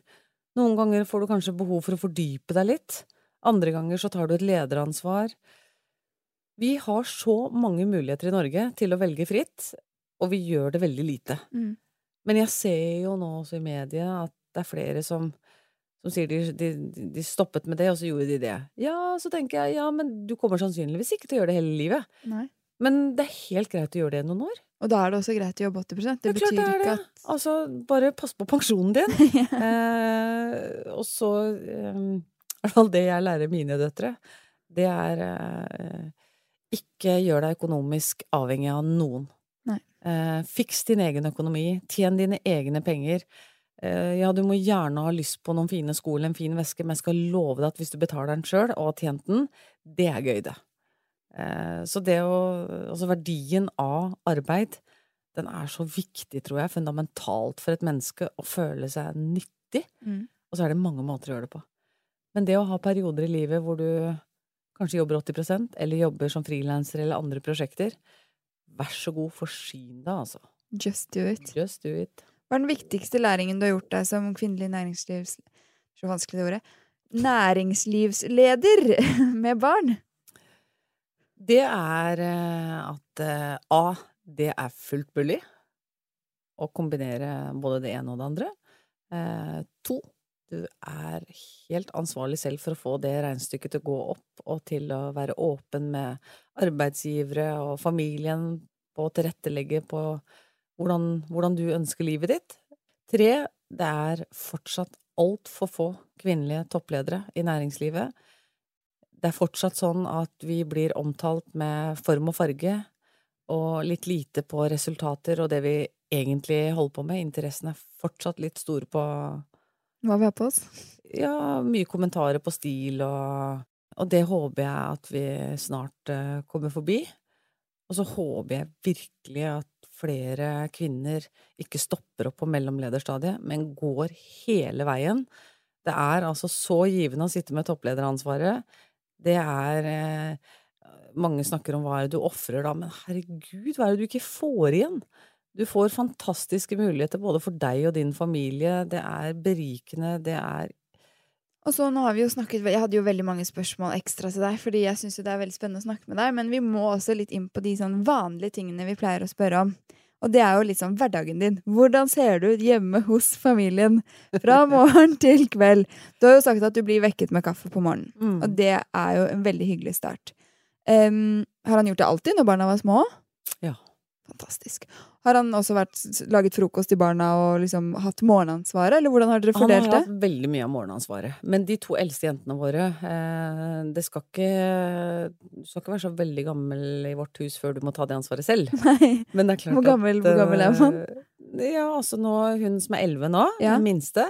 Speaker 1: Noen ganger får du kanskje behov for å fordype deg litt. Andre ganger så tar du et lederansvar. Vi har så mange muligheter i Norge til å velge fritt, og vi gjør det veldig lite.
Speaker 2: Mm.
Speaker 1: Men jeg ser jo nå også i media at det er flere som, som sier de, de, de stoppet med det, og så gjorde de det. Ja, så tenker jeg, ja, men du kommer sannsynligvis ikke til å gjøre det hele livet.
Speaker 2: Nei.
Speaker 1: Men det er helt greit å gjøre det i noen år.
Speaker 2: Og da er det også greit å jobbe 80 Det,
Speaker 1: Det
Speaker 2: betyr
Speaker 1: det
Speaker 2: ikke at
Speaker 1: Altså, bare pass på pensjonen din. eh, og så eh, I hvert fall det jeg lærer mine døtre, det er eh, ikke gjør deg økonomisk avhengig av noen. Eh, fiks din egen økonomi. Tjen dine egne penger. Eh, ja, du må gjerne ha lyst på noen fine sko eller en fin veske, men jeg skal love deg at hvis du betaler den sjøl og har tjent den, det er gøy, det. Eh, så det å Altså verdien av arbeid, den er så viktig, tror jeg, fundamentalt for et menneske å føle seg nyttig.
Speaker 2: Mm.
Speaker 1: Og så er det mange måter å gjøre det på. Men det å ha perioder i livet hvor du kanskje jobber 80% eller jobber som frilanser eller andre prosjekter, vær så god, forsyn deg, altså.
Speaker 2: Just do it.
Speaker 1: Just do it.
Speaker 2: Hva er den viktigste læringen du har gjort deg som kvinnelig næringslivs... Så vanskelig det ordet. Næringslivsleder med barn?
Speaker 1: Det er eh, at eh, A, det er fullt mulig å kombinere både det ene og det andre. Eh, to, du er helt ansvarlig selv for å få det regnestykket til å gå opp, og til å være åpen med arbeidsgivere og familien på å tilrettelegge på hvordan, hvordan du ønsker livet ditt. Tre, det er fortsatt altfor få kvinnelige toppledere i næringslivet. Det er fortsatt sånn at vi blir omtalt med form og farge, og litt lite på resultater og det vi egentlig holder på med. Interessen er fortsatt litt store på
Speaker 2: Hva vi har på oss?
Speaker 1: ja, mye kommentarer på stil, og, og det håper jeg at vi snart uh, kommer forbi. Og så håper jeg virkelig at flere kvinner ikke stopper opp på mellomlederstadiet, men går hele veien. Det er altså så givende å sitte med topplederansvaret. Det er uh, Mange snakker om hva er det du ofrer da, men herregud, hva er det du ikke får igjen? Du får fantastiske muligheter både for deg og din familie. Det er berikende, det er
Speaker 2: Og så nå har vi jo snakket Jeg hadde jo veldig mange spørsmål ekstra til deg, fordi jeg syns det er veldig spennende å snakke med deg, men vi må også litt inn på de sånn vanlige tingene vi pleier å spørre om. Og det er jo liksom hverdagen din. Hvordan ser du ut hjemme hos familien fra morgen til kveld? Du har jo sagt at du blir vekket med kaffe på morgenen,
Speaker 1: Mm.
Speaker 2: og det er jo en veldig hyggelig start. Um, har han gjort det alltid når barna var små?
Speaker 1: Ja.
Speaker 2: Fantastisk. Har han også vært, laget frokost til barna og liksom hatt morgenansvaret, eller hvordan har dere fordelt det?
Speaker 1: Han har hatt veldig mye av morgenansvaret. Men de to eldste jentene våre eh, Det skal ikke Du skal ikke være så veldig gammel i vårt hus før du må ta det ansvaret selv.
Speaker 2: Nei.
Speaker 1: Men det er klart
Speaker 2: Hvor gammel-
Speaker 1: at
Speaker 2: hvor gammel er man?
Speaker 1: eh, Ja, altså nå Hun som er elleve nå,
Speaker 2: Ja.
Speaker 1: den minste.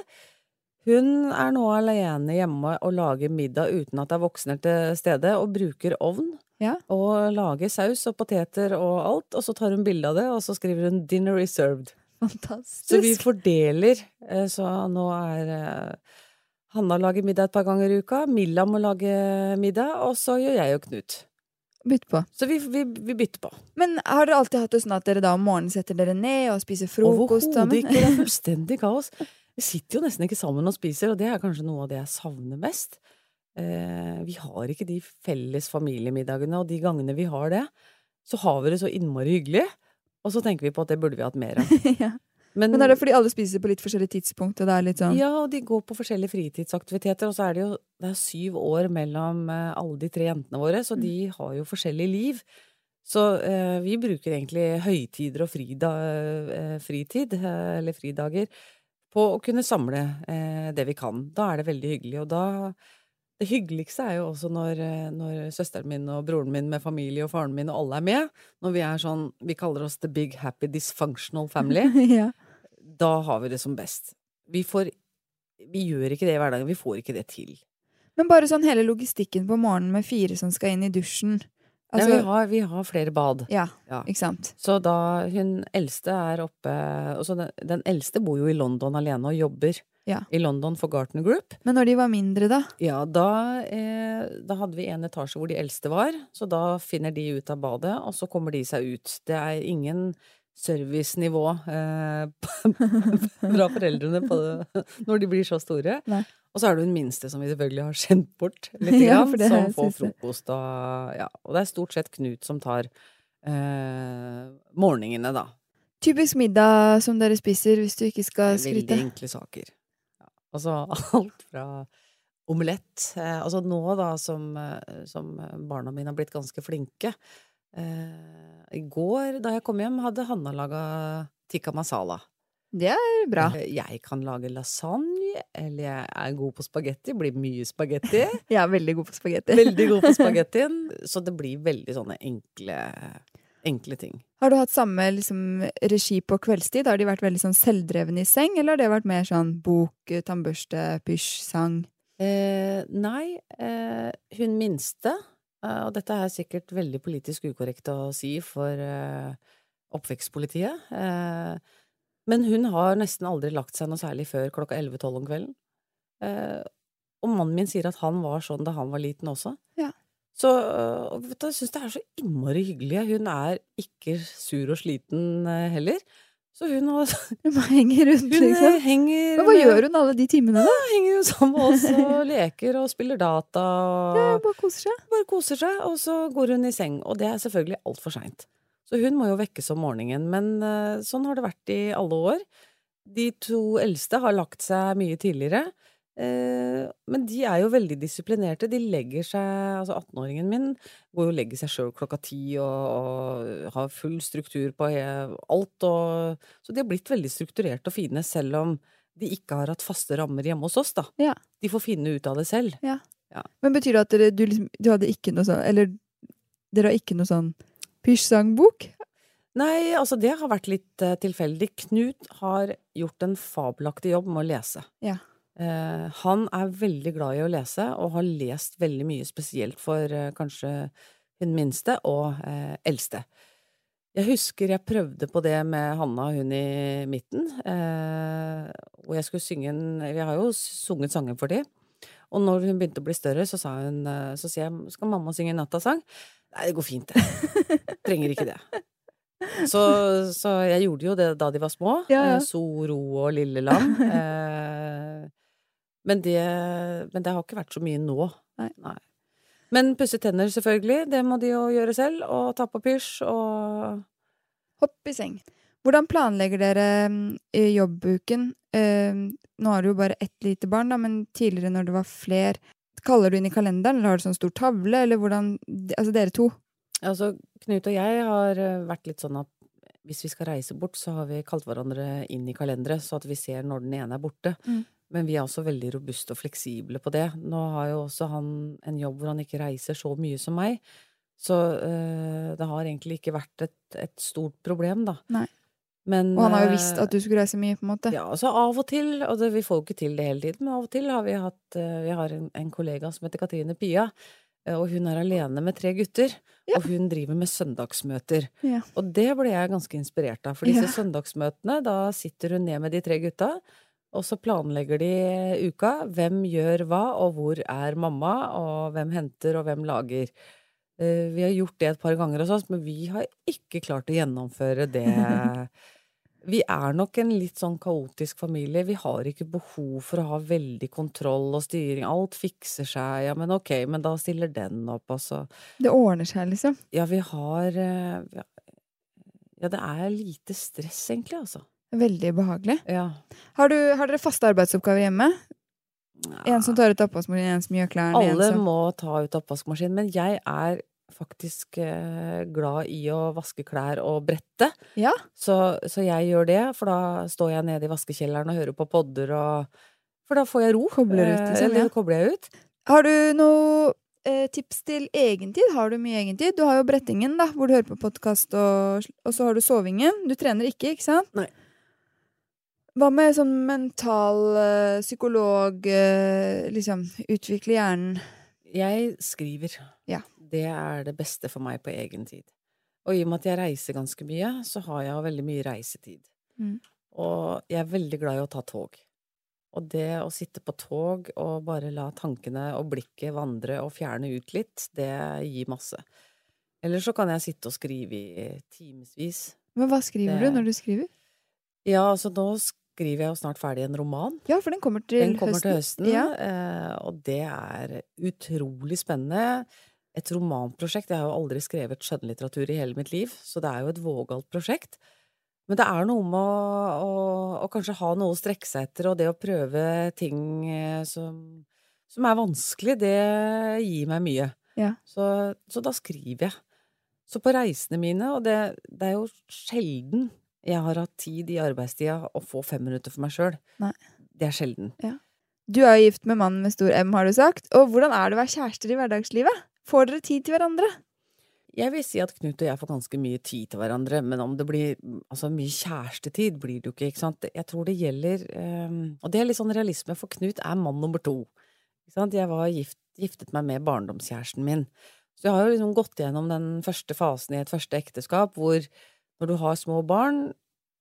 Speaker 1: Hun er nå alene hjemme og lager middag uten at det er voksne til stede, og bruker ovn.
Speaker 2: Ja.
Speaker 1: Og lager saus og poteter og alt, og så tar hun bilde av det, og så skriver hun 'dinner reserved'.
Speaker 2: Fantastisk.
Speaker 1: Så vi fordeler. eh, Så nå er eh, Hanna lager middag et par ganger i uka, Milla må lage middag, og så gjør jeg og Knut.
Speaker 2: Bytte på.
Speaker 1: Så vi, vi, vi bytter på.
Speaker 2: Men har dere alltid hatt det sånn at dere da om morgenen setter dere ned og spiser frokost sammen?
Speaker 1: Overhodet ikke. Det er fullstendig kaos. Vi sitter jo nesten ikke sammen og spiser, og det er kanskje noe av det jeg savner mest. Eh, vi har ikke de felles familiemiddagene, og de gangene vi har det, så har vi det så innmari hyggelig. Og så tenker vi på at det burde vi hatt mer av.
Speaker 2: ja.
Speaker 1: Men,
Speaker 2: Men er det fordi alle spiser på litt forskjellige tidspunkt, og det er litt sånn
Speaker 1: Ja, og de går på forskjellige fritidsaktiviteter, og så er det jo det er syv år mellom eh, alle de tre jentene våre, så de har jo forskjellig liv. Så eh, vi bruker egentlig høytider og frida, eh, fritid, eh, eller fridager, på å kunne samle det vi kan. Da er det veldig hyggelig, og da Det hyggeligste er jo også når, eh, når søsteren min og broren min med familie og faren min og alle er med. Når vi er sånn Vi kaller oss the big happy dysfunctional family
Speaker 2: ja.
Speaker 1: da har vi det som best. Vi får Vi gjør ikke det i hverdagen. Vi får ikke det til.
Speaker 2: Men bare sånn hele logistikken på morgenen med fire som skal inn i dusjen. Altså,
Speaker 1: Nei, vi, har, vi har flere bad.
Speaker 2: ja,
Speaker 1: Ja.
Speaker 2: ikke sant.
Speaker 1: Så da hun eldste er oppe altså den, den eldste bor jo i London alene og jobber
Speaker 2: Ja.
Speaker 1: i London for Gartner Group.
Speaker 2: Men når de var mindre, da?
Speaker 1: Ja, da, eh, da hadde vi en etasje hvor de eldste var, så da finner de ut av badet, og så kommer de seg ut. Det er ingen servicenivå eh, fra foreldrene på det, når de blir så store.
Speaker 2: Nei.
Speaker 1: Og så er det hun minste som vi selvfølgelig har sendt bort litt,
Speaker 2: Ja,
Speaker 1: grann, som får frokost og ja. Og det er stort sett Knut som tar eh, morgenene, da.
Speaker 2: Typisk middag som dere spiser, hvis du ikke skal skryte.
Speaker 1: Veldig enkle saker. Ja. Altså alt fra omelett eh, Altså nå, da, som, eh, som barna mine har blitt ganske flinke I går, da jeg kom hjem, hadde Hanna laga tikka masala.
Speaker 2: Det er bra.
Speaker 1: Eh, Jeg kan lage lasagne, eller jeg er god på spagetti. Blir mye spagetti.
Speaker 2: Jeg er veldig god på spagetti.
Speaker 1: Veldig god på spagettien. Så det blir veldig sånne enkle, enkle ting.
Speaker 2: Har du hatt samme liksom, regi på kveldstid? Har de vært veldig sånn selvdrevne i seng, eller har det vært mer sånn bok, tannbørste, pysj, sang?
Speaker 1: Eh, nei, eh, hun minste, eh, og dette er sikkert veldig politisk ukorrekt å si for eh, oppvekstpolitiet, eh, men hun har nesten aldri lagt seg noe særlig før klokka 11-12 om kvelden. Eh, og mannen min sier at han var sånn da han var liten også.
Speaker 2: Ja.
Speaker 1: Så vet du, jeg syns det er så innmari hyggelig. Hun er ikke sur og sliten eh, heller. Så hun, har,
Speaker 2: Hun henger rundt,
Speaker 1: hun
Speaker 2: liksom.
Speaker 1: henger
Speaker 2: Men hva gjør hun alle de timene, da?
Speaker 1: henger jo sammen med oss og leker og spiller data og
Speaker 2: Ja, bare koser seg.
Speaker 1: bare koser seg, og så går hun i seng. Og det er selvfølgelig altfor seint. Så hun må jo vekkes om morgenen. Men eh, sånn har det vært i alle år. De to eldste har lagt seg mye tidligere. Eh, men de er jo veldig disiplinerte. De legger seg Altså 18-åringen min går jo og legger seg sjøl klokka ti og, og har full struktur på alt og Så de har blitt veldig strukturerte og fine, selv om de ikke har hatt faste rammer hjemme hos oss, da.
Speaker 2: Ja.
Speaker 1: De får finne ut av det selv.
Speaker 2: ja, Men betyr det at dere, du, liksom, du hadde ikke noe sånn Eller dere har ikke noe sånn pysj-sangbok?
Speaker 1: Nei, altså det har vært litt uh, tilfeldig. Knut har gjort en fabelaktig jobb med å lese.
Speaker 2: Ja.
Speaker 1: Eh, han er veldig glad i å lese, og har lest veldig mye, spesielt for eh, kanskje hun minste og eh, eldste. Jeg husker jeg prøvde på det med Hanna, hun i midten, eh, hvor jeg skulle synge en Vi har jo sunget sanger for de. Og når hun begynte å bli større, så sa hun Så sier jeg 'Skal mamma synge en nattasang?' Nei, det går fint, det. Trenger ikke det. Så, så jeg gjorde jo det da de var små.
Speaker 2: Ja, ja.
Speaker 1: Eh, So, Ro og Lille Lam. Eh, Men det, men det har ikke vært så mye nå.
Speaker 2: Nei.
Speaker 1: Men pusse tenner, selvfølgelig. Det må de jo gjøre selv. Og ta på pysj og
Speaker 2: Hopp i seng. Hvordan planlegger dere mm, i jobbuken? Eh, nå har du jo bare ett lite barn, da, men tidligere når det var fler, kaller du inn i kalenderen, eller har du sånn stor tavle, eller hvordan Altså dere to.
Speaker 1: Altså, Knut og jeg har eh, vært litt sånn at hvis vi skal reise bort, så har vi kalt hverandre inn i kalenderet, så at vi ser når den ene er borte.
Speaker 2: Mm.
Speaker 1: Men vi er også veldig robuste og fleksible på det. Nå har jo også han en jobb hvor han ikke reiser så mye som meg. Så øh, det har egentlig ikke vært et, et stort problem, da.
Speaker 2: Nei.
Speaker 1: Men,
Speaker 2: Og han har jo
Speaker 1: eh,
Speaker 2: visst at du skulle reise mye, på en måte.
Speaker 1: Ja, altså av og til, og det, vi får jo ikke til det hele tiden, men av og til har vi hatt eh, Vi har en, en kollega som heter Katrine Pia, eh, og hun er alene med tre gutter.
Speaker 2: Ja.
Speaker 1: Og hun driver med søndagsmøter.
Speaker 2: Ja.
Speaker 1: Og det ble jeg ganske inspirert av, for disse
Speaker 2: Ja.
Speaker 1: søndagsmøtene, da sitter hun ned med de tre gutta, og så planlegger de uka. Hvem gjør hva, og hvor er mamma, og hvem henter, og hvem lager. Eh, Vi har gjort det et par ganger hos oss, men vi har ikke klart å gjennomføre det. Vi er nok en litt sånn kaotisk familie. Vi har ikke behov for å ha veldig kontroll og styring. Alt fikser seg. Ja, men ok, men da stiller den opp, og så
Speaker 2: Det ordner seg, liksom.
Speaker 1: Ja, vi har eh, vi har- Ja, det er lite stress, egentlig, altså.
Speaker 2: Veldig behagelig.
Speaker 1: Ja.
Speaker 2: Har, du, har dere faste arbeidsoppgaver hjemme? En som tar ut oppvaskmaskinen, en som gjør klærne, en
Speaker 1: Alle
Speaker 2: som
Speaker 1: må ta ut oppvaskmaskinen, men jeg er faktisk eh, glad i å vaske klær og brette.
Speaker 2: Ja.
Speaker 1: Så, så jeg gjør det, for da står jeg nede i vaskekjelleren og hører på podder og For da får jeg ro.
Speaker 2: Kobler ut,
Speaker 1: Eh,
Speaker 2: liksom,
Speaker 1: Eller
Speaker 2: ja.
Speaker 1: kobler jeg ut.
Speaker 2: Har du noe eh, tips til egentid? Har du mye egentid? Du har jo brettingen, da, hvor du hører på podkast, og, og så har du sovingen. Du trener ikke, ikke sant?
Speaker 1: Nei.
Speaker 2: Hva med sånn mental eh, psykolog eh, Liksom utvikle hjernen?
Speaker 1: Jeg skriver.
Speaker 2: Ja.
Speaker 1: Det er det beste for meg på egen tid. Og i og med at jeg reiser ganske mye, så har jeg veldig mye reisetid.
Speaker 2: Mm.
Speaker 1: Og jeg er veldig glad i å ta tog. Og det å sitte på tog og bare la tankene og blikket vandre og fjerne ut litt, det gir masse. Eller så kan jeg sitte og skrive i timevis.
Speaker 2: Men hva skriver
Speaker 1: Det-
Speaker 2: du når du skriver?
Speaker 1: Ja, altså nå skriver jeg jo snart ferdig en roman.
Speaker 2: Ja, for den kommer til
Speaker 1: Den kommer
Speaker 2: høsten.
Speaker 1: til høsten,
Speaker 2: Ja.
Speaker 1: eh, og det er utrolig spennende. Et romanprosjekt. Jeg har jo aldri skrevet skjønnlitteratur i hele mitt liv, så det er jo et vågalt prosjekt. Men det er noe med å, å, å kanskje ha noe å strekke seg etter, og det å prøve ting eh, som, som er vanskelig, det gir meg mye.
Speaker 2: Ja.
Speaker 1: Så, så da skriver jeg. Så på reisene mine, og det, det er jo sjelden jeg har hatt tid i arbeidstida å få fem minutter for meg sjøl. Det er sjelden.
Speaker 2: Du er jo gift med mannen med stor M, har du sagt. Og hvordan er det å være kjærester i hverdagslivet? Får dere tid til hverandre?
Speaker 1: Jeg vil si at Knut og jeg får ganske mye tid til hverandre, men om det blir altså mye kjærestetid, blir det jo ikke, ikke sant. Jeg tror det gjelder um, Og det er litt sånn realisme, for Knut er mann nummer to. Ikke sant? Jeg var gift, giftet meg med barndomskjæresten min. Så jeg har jo liksom gått gjennom den første fasen i et første ekteskap, hvor når du har små barn,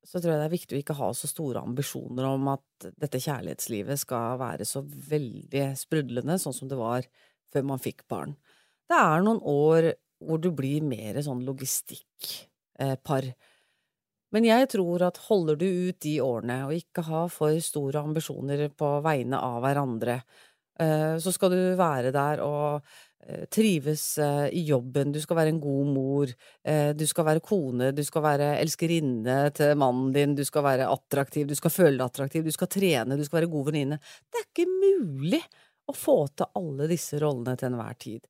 Speaker 1: så tror jeg det er viktig å ikke ha så store ambisjoner om at dette kjærlighetslivet skal være så veldig sprudlende, sånn som det var før man fikk barn. Det er noen år hvor du blir mer sånn logistikkpar. Men jeg tror at holder du ut de årene, og ikke har for store ambisjoner på vegne av hverandre, eh, så skal du være der og eh, trives eh, i jobben, du skal være en god mor, eh, du skal være kone, du skal være elskerinne til mannen din, du skal være attraktiv, du skal føle deg attraktiv, du skal trene, du skal være god venninne. Det er ikke mulig å få til alle disse rollene til enhver tid.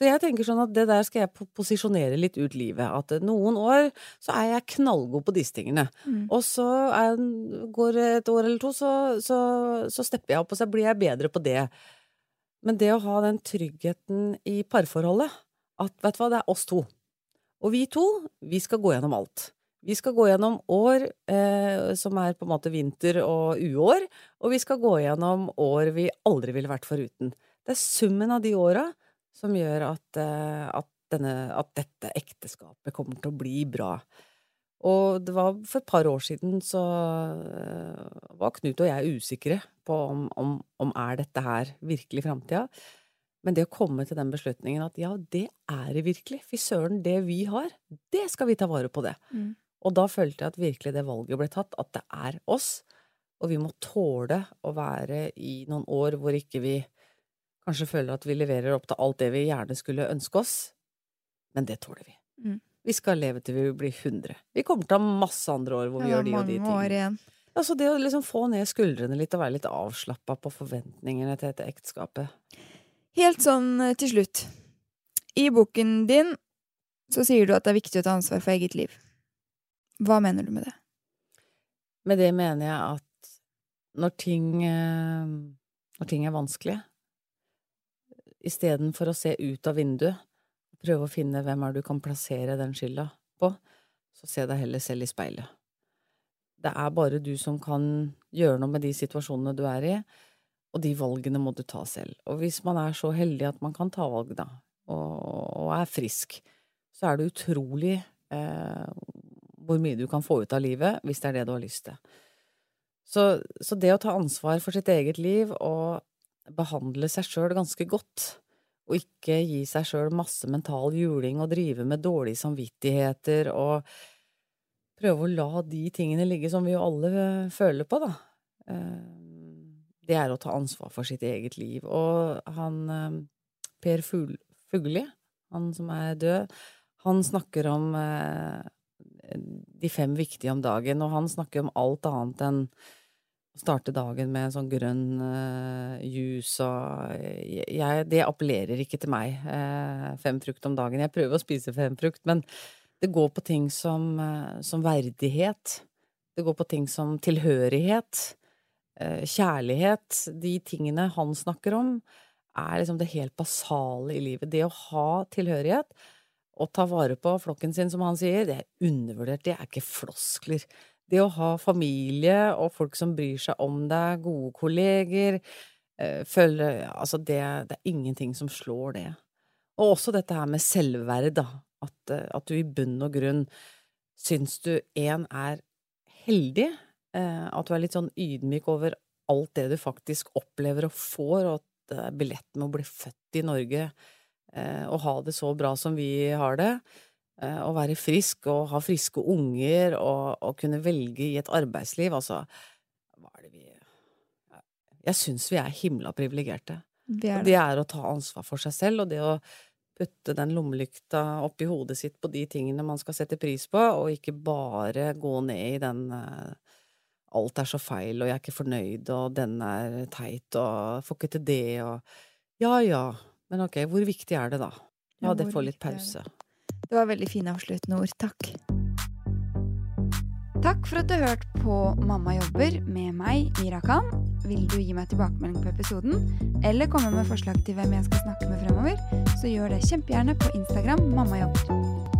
Speaker 1: Så jeg tenker sånn at det der skal jeg posisjonere litt ut livet. At eh, noen år så er jeg knallgod på disse tingene.
Speaker 2: Mm.
Speaker 1: Og så er, går et år eller to, så, så, så stepper jeg opp, og så blir jeg bedre på det. Men det å ha den tryggheten i parforholdet, at vet du hva, det er oss to. Og vi to, vi skal gå gjennom alt. Vi skal gå gjennom år eh, som er på en måte vinter og uår, og vi skal gå gjennom år vi aldri ville vært foruten. Det er summen av de åra som gjør at, eh, at, denne, at dette ekteskapet kommer til å bli bra. Og det var for et par år siden så eh, var Knut og jeg usikre på om, om, om er dette her virkelig framtida. Men det å komme til den beslutningen at ja, det er det virkelig. Fy søren, det vi har, det skal vi ta vare på det.
Speaker 2: Mm.
Speaker 1: Og da følte jeg at virkelig det valget ble tatt, at det er oss. Og vi må tåle å være i noen år hvor ikke vi kanskje føler at vi leverer opp til alt det vi gjerne skulle ønske oss. Men det tåler vi.
Speaker 2: Mm.
Speaker 1: Vi skal leve til vi blir 100. Vi kommer til å ha masse andre år hvor vi
Speaker 2: ja,
Speaker 1: gjør de og de tingene. Altså det å liksom få ned skuldrene litt og være litt avslappa på forventningene til dette ekteskapet.
Speaker 2: Helt sånn eh, til slutt. I boken din så sier du at det er viktig å ta ansvar for eget liv. Hva mener du med det?
Speaker 1: Med det mener jeg at når ting, eh, når ting er vanskelige, istedenfor å se ut av vinduet, prøve å finne hvem er du kan plassere den skylda på, så se deg heller selv i speilet. Det er bare du som kan gjøre noe med de situasjonene du er i, og de valgene må du ta selv. Og hvis man er så heldig at man kan ta valg, da, og, er frisk, så er det utrolig eh, hvor mye du kan få ut av livet, hvis det er det du har lyst til. Så, så det å ta ansvar for sitt eget liv og behandle seg sjøl ganske godt, og ikke gi seg sjøl masse mental juling og drive med dårlige samvittigheter og prøve å la de tingene ligge som vi jo alle eh, føler på, da. Eh, Det er å ta ansvar for sitt eget liv. Og han eh, Per Fugli, han som er død, han snakker om de fem viktige om dagen, og han snakker om alt annet enn starte dagen med sånn grønn uh, juice og jeg, Det appellerer ikke til meg, uh, fem frukt om dagen. Jeg prøver å spise fem frukt, men det går på ting som, uh, som verdighet. Det går på ting som tilhørighet, eh, kjærlighet. De tingene han snakker om, er liksom det helt basale i livet. Det å ha tilhørighet og ta vare på flokken sin, som han sier, det er undervurdert. Det er ikke floskler. Det å ha familie og folk som bryr seg om deg, gode kolleger, eh, følge Altså, det, det er ingenting som slår det. Og også dette her med selvverd, da. At, eh, at du i bunn og grunn syns du en er heldig, eh, at du er litt sånn ydmyk over alt det du faktisk opplever og får, og at billetten med å bli født i Norge og ha det så bra som vi har det, å være frisk og ha friske unger og, og kunne velge i et arbeidsliv, altså Hva er det vi Jeg syns vi er himla privilegerte.
Speaker 2: Det er det.
Speaker 1: det er å ta ansvar for seg selv, og det å putte den lommelykta oppi hodet sitt på de tingene man skal sette pris på, og ikke bare gå ned i den eh, alt er så feil, og jeg er ikke fornøyd, og den er teit, og får ikke til det, og ja ja, men ok, hvor viktig er det da?
Speaker 2: Ja,
Speaker 1: det
Speaker 2: hvor
Speaker 1: få litt pause.
Speaker 2: Det var veldig fine avsluttende ord. Takk. Takk for at du hørte hørt på Mamma jobber med meg, Mira Khan. Vil du gi meg tilbakemelding på episoden, eller komme med forslag til hvem jeg skal snakke med fremover, så gjør det kjempegjerne på Instagram Mamma jobber.